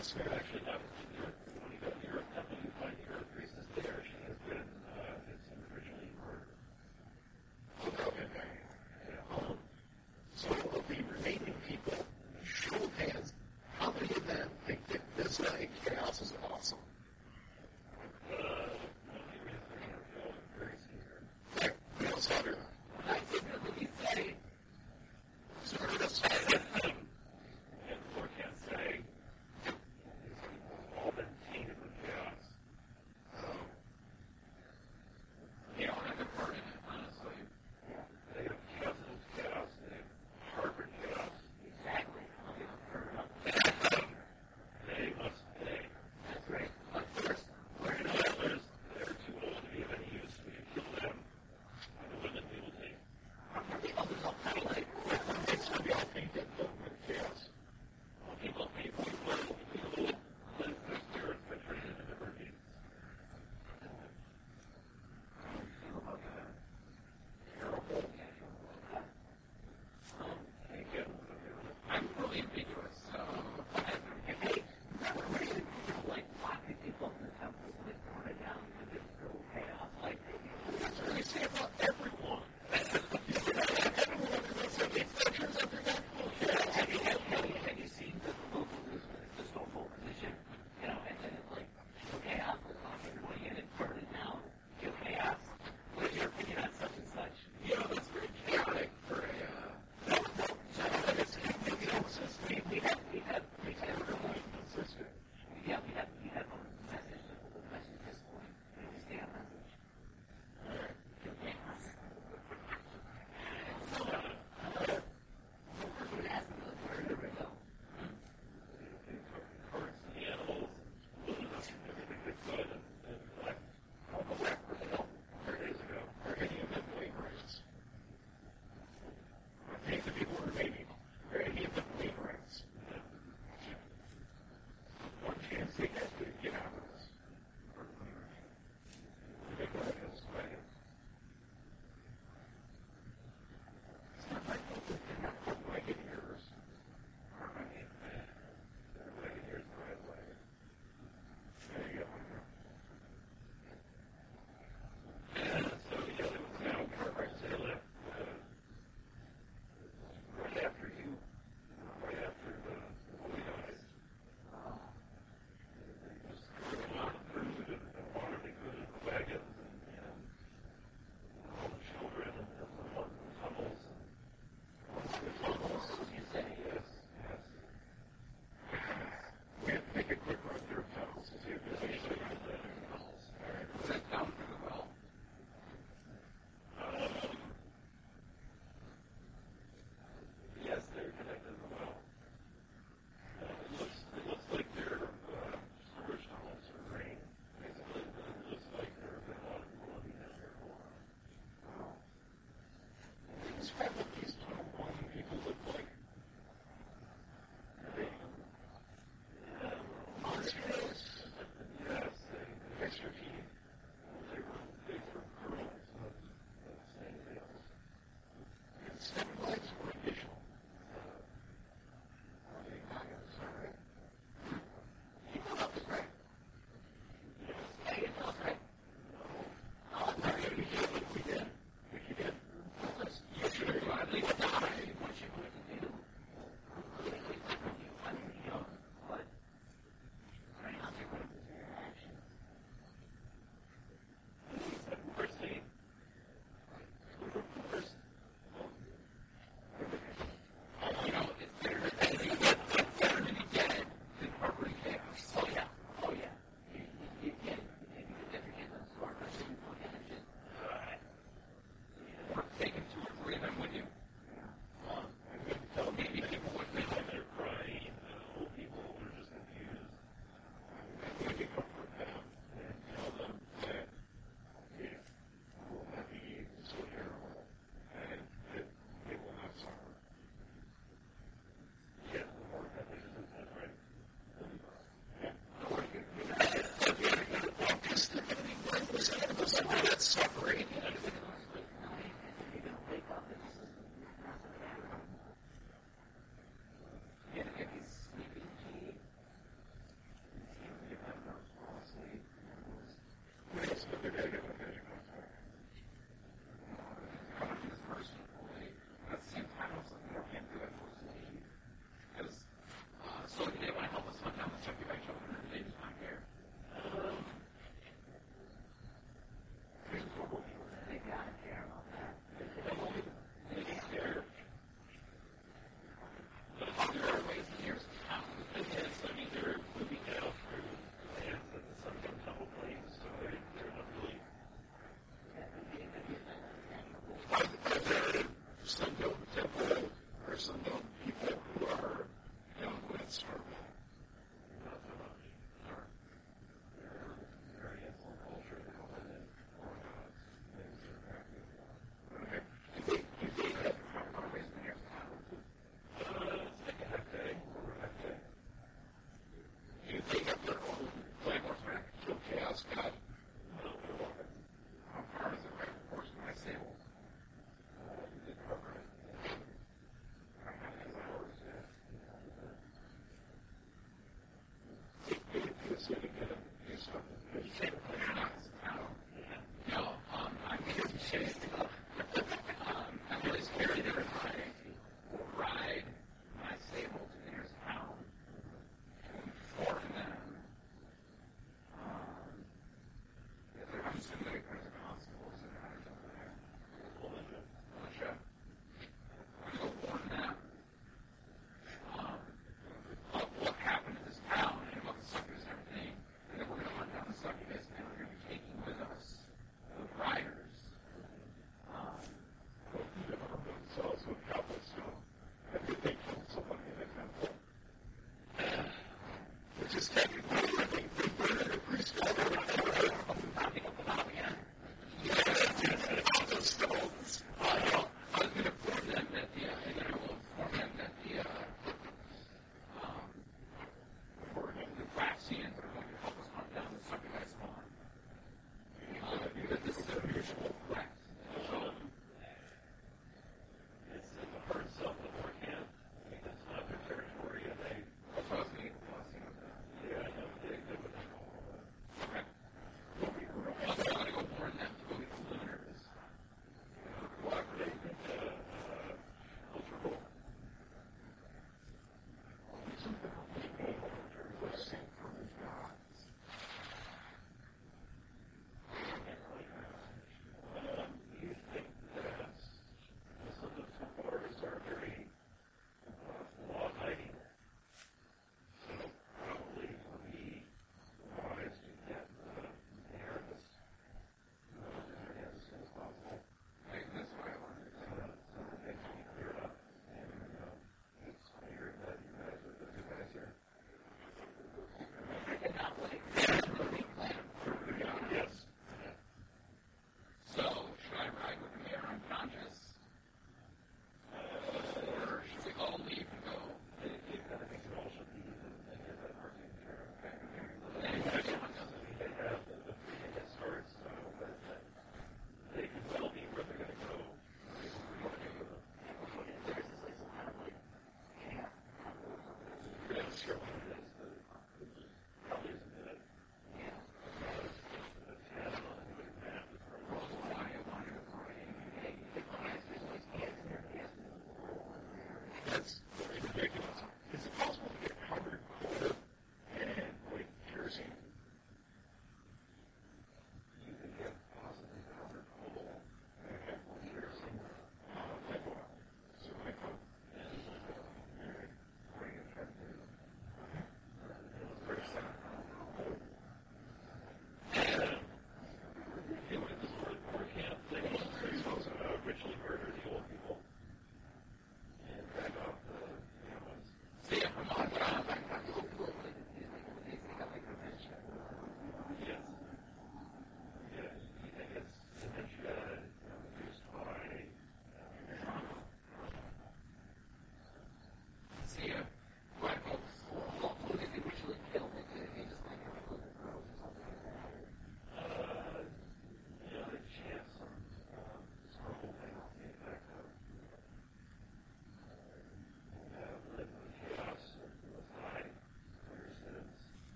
That's good.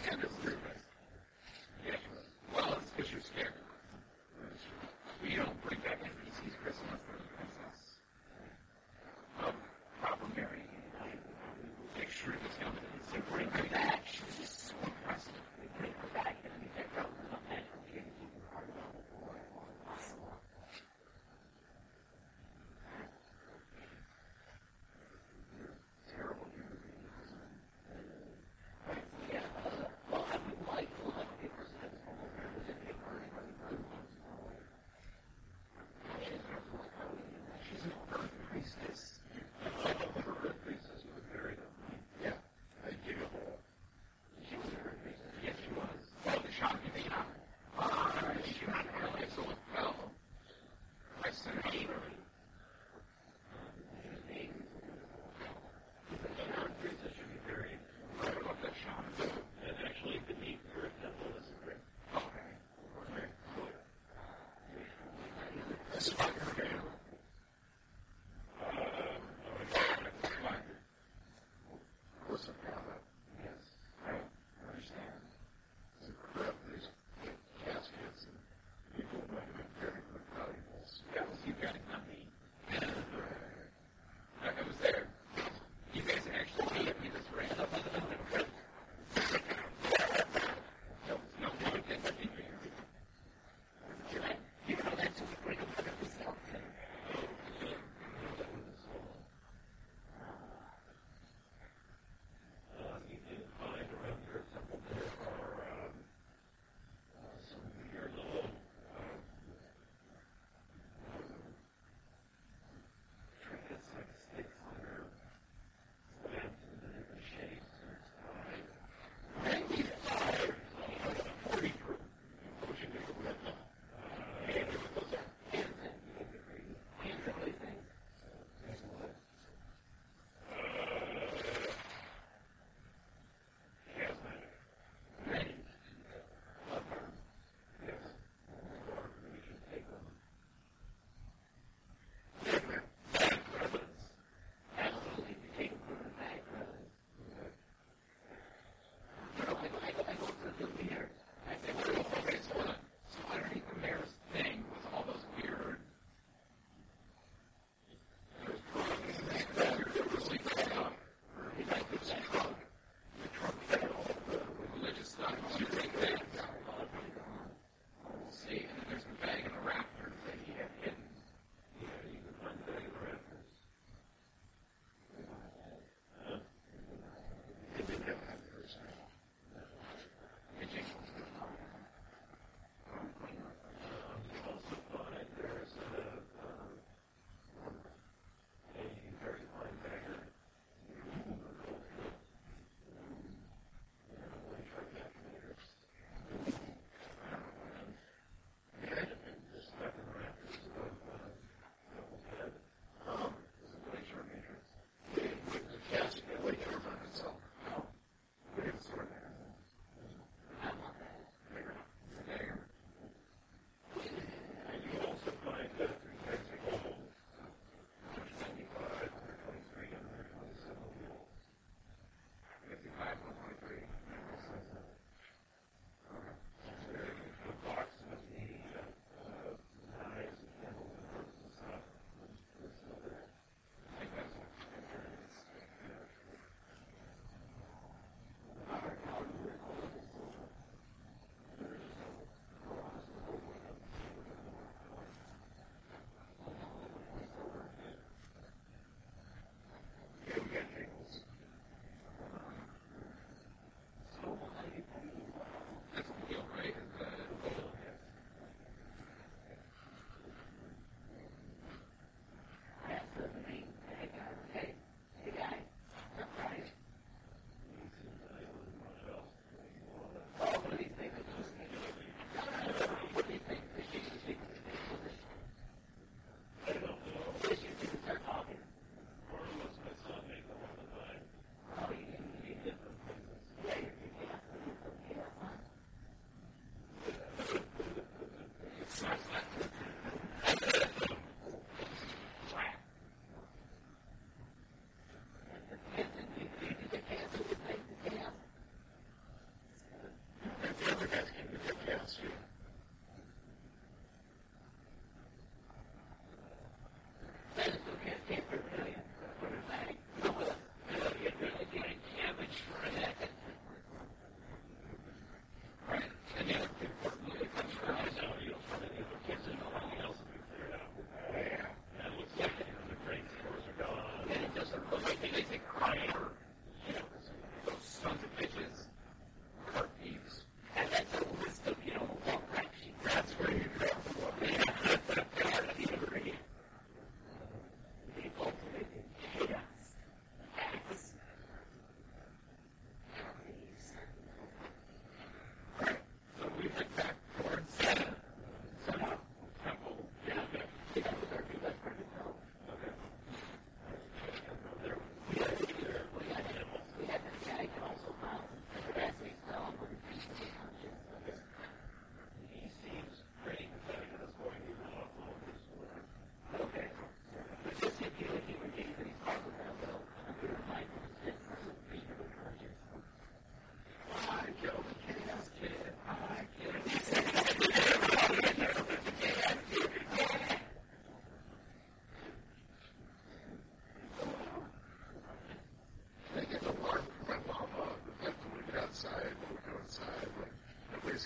kind of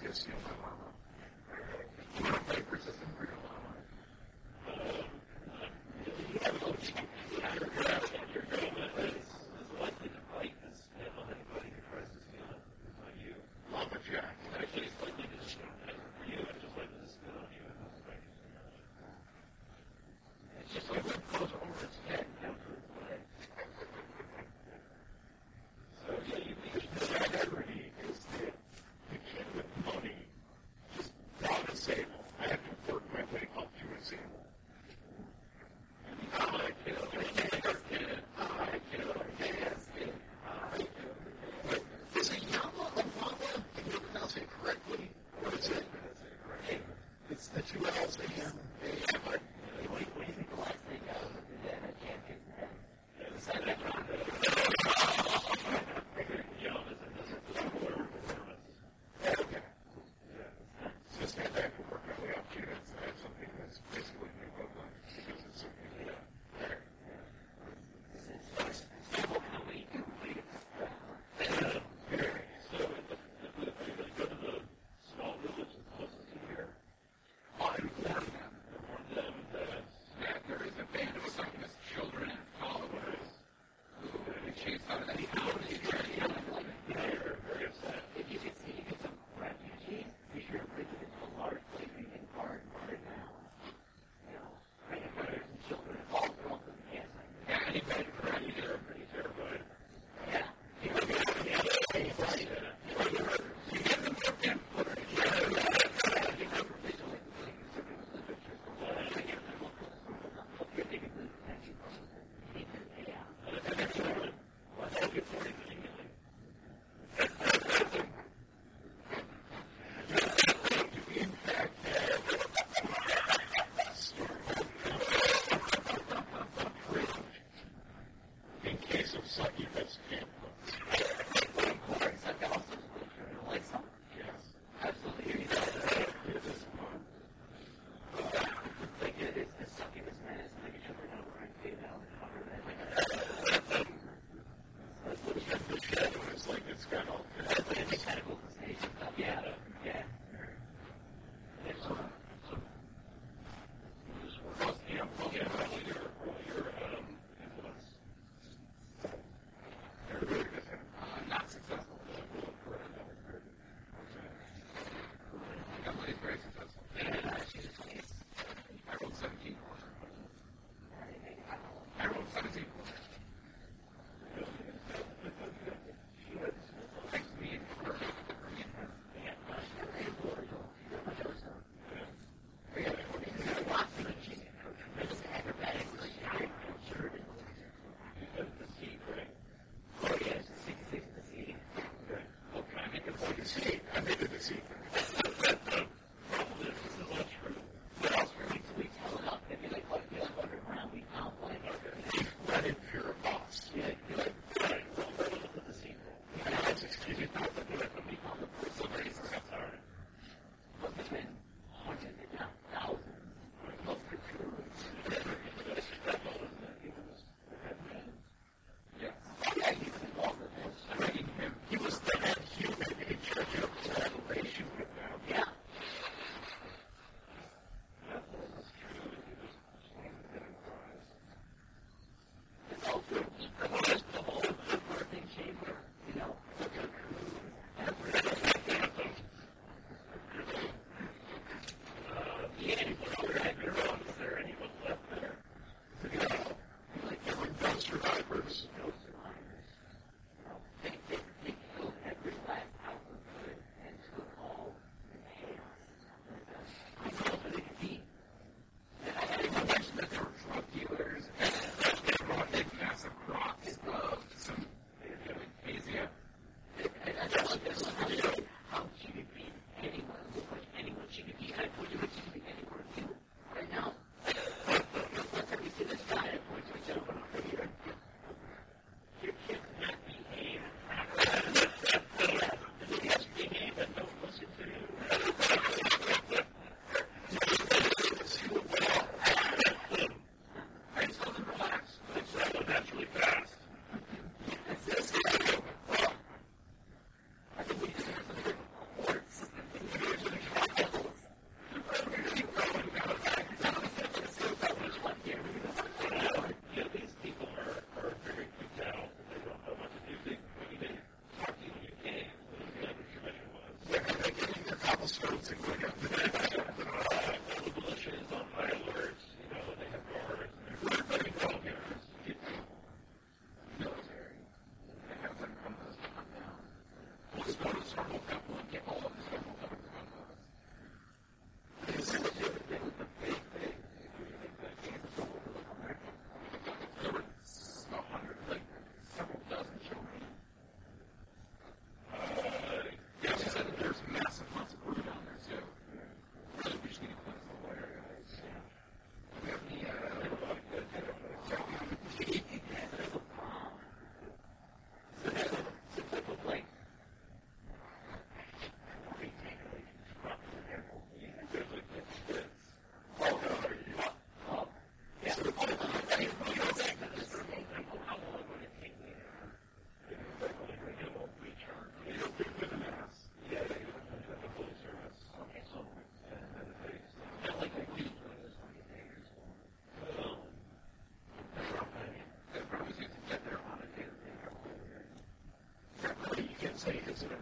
just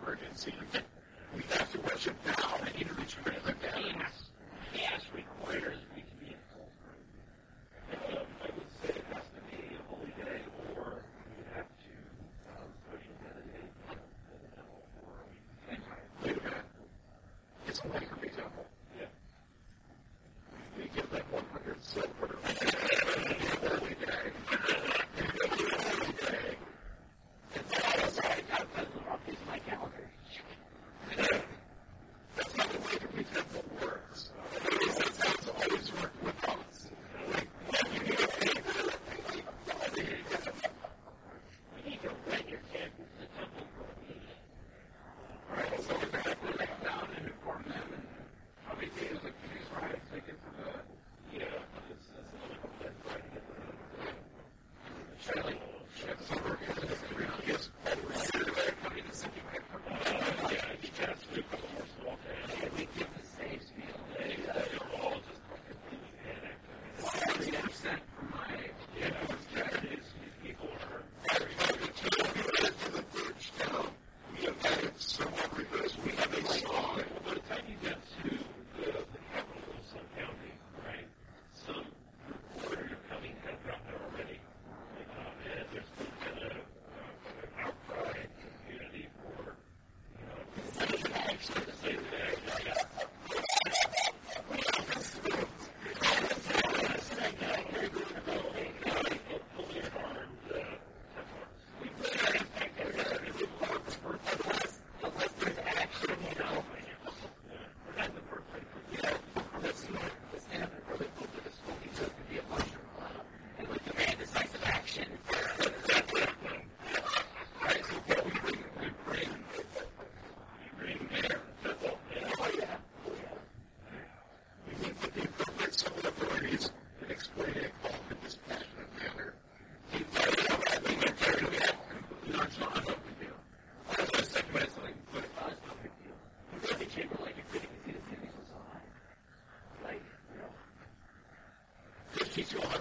emergency. We have to rush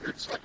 50 to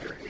Oscar.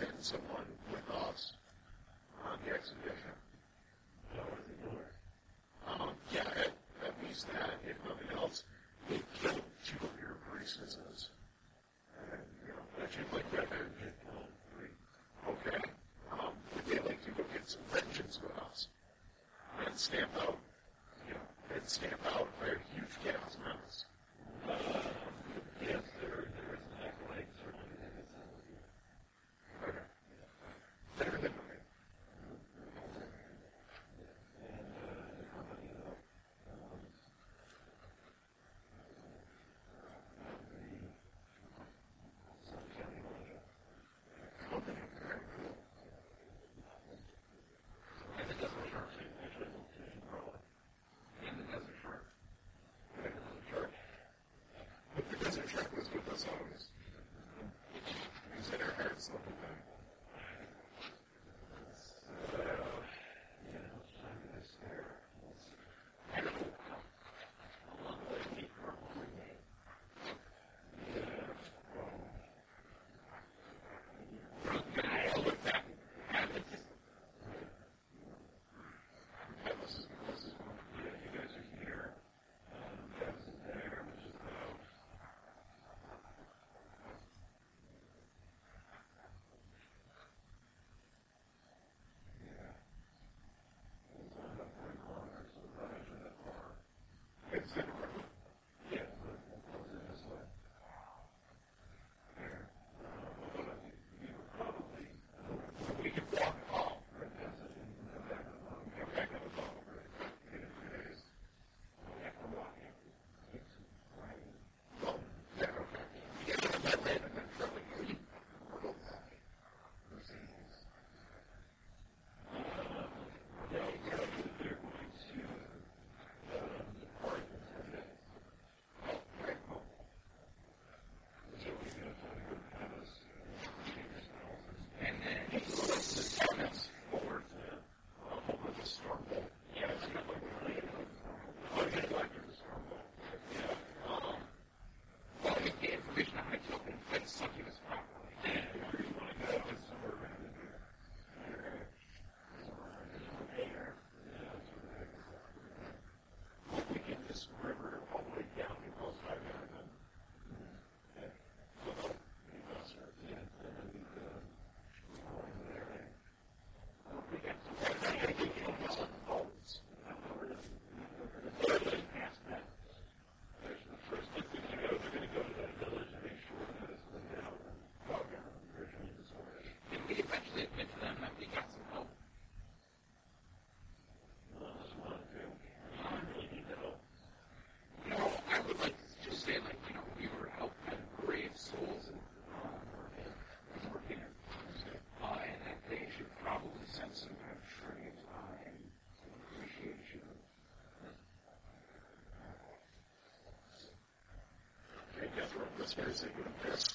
send someone with us on the exhibition. Dorothy Miller. Um, yeah, at, at least that, if nothing else, it killed two of your priestesses. And, you know, that you'd like rather than get killed three. Okay. Um, would they like to go get some vengeance with us? And stamp out, you know, and stamp out Yes,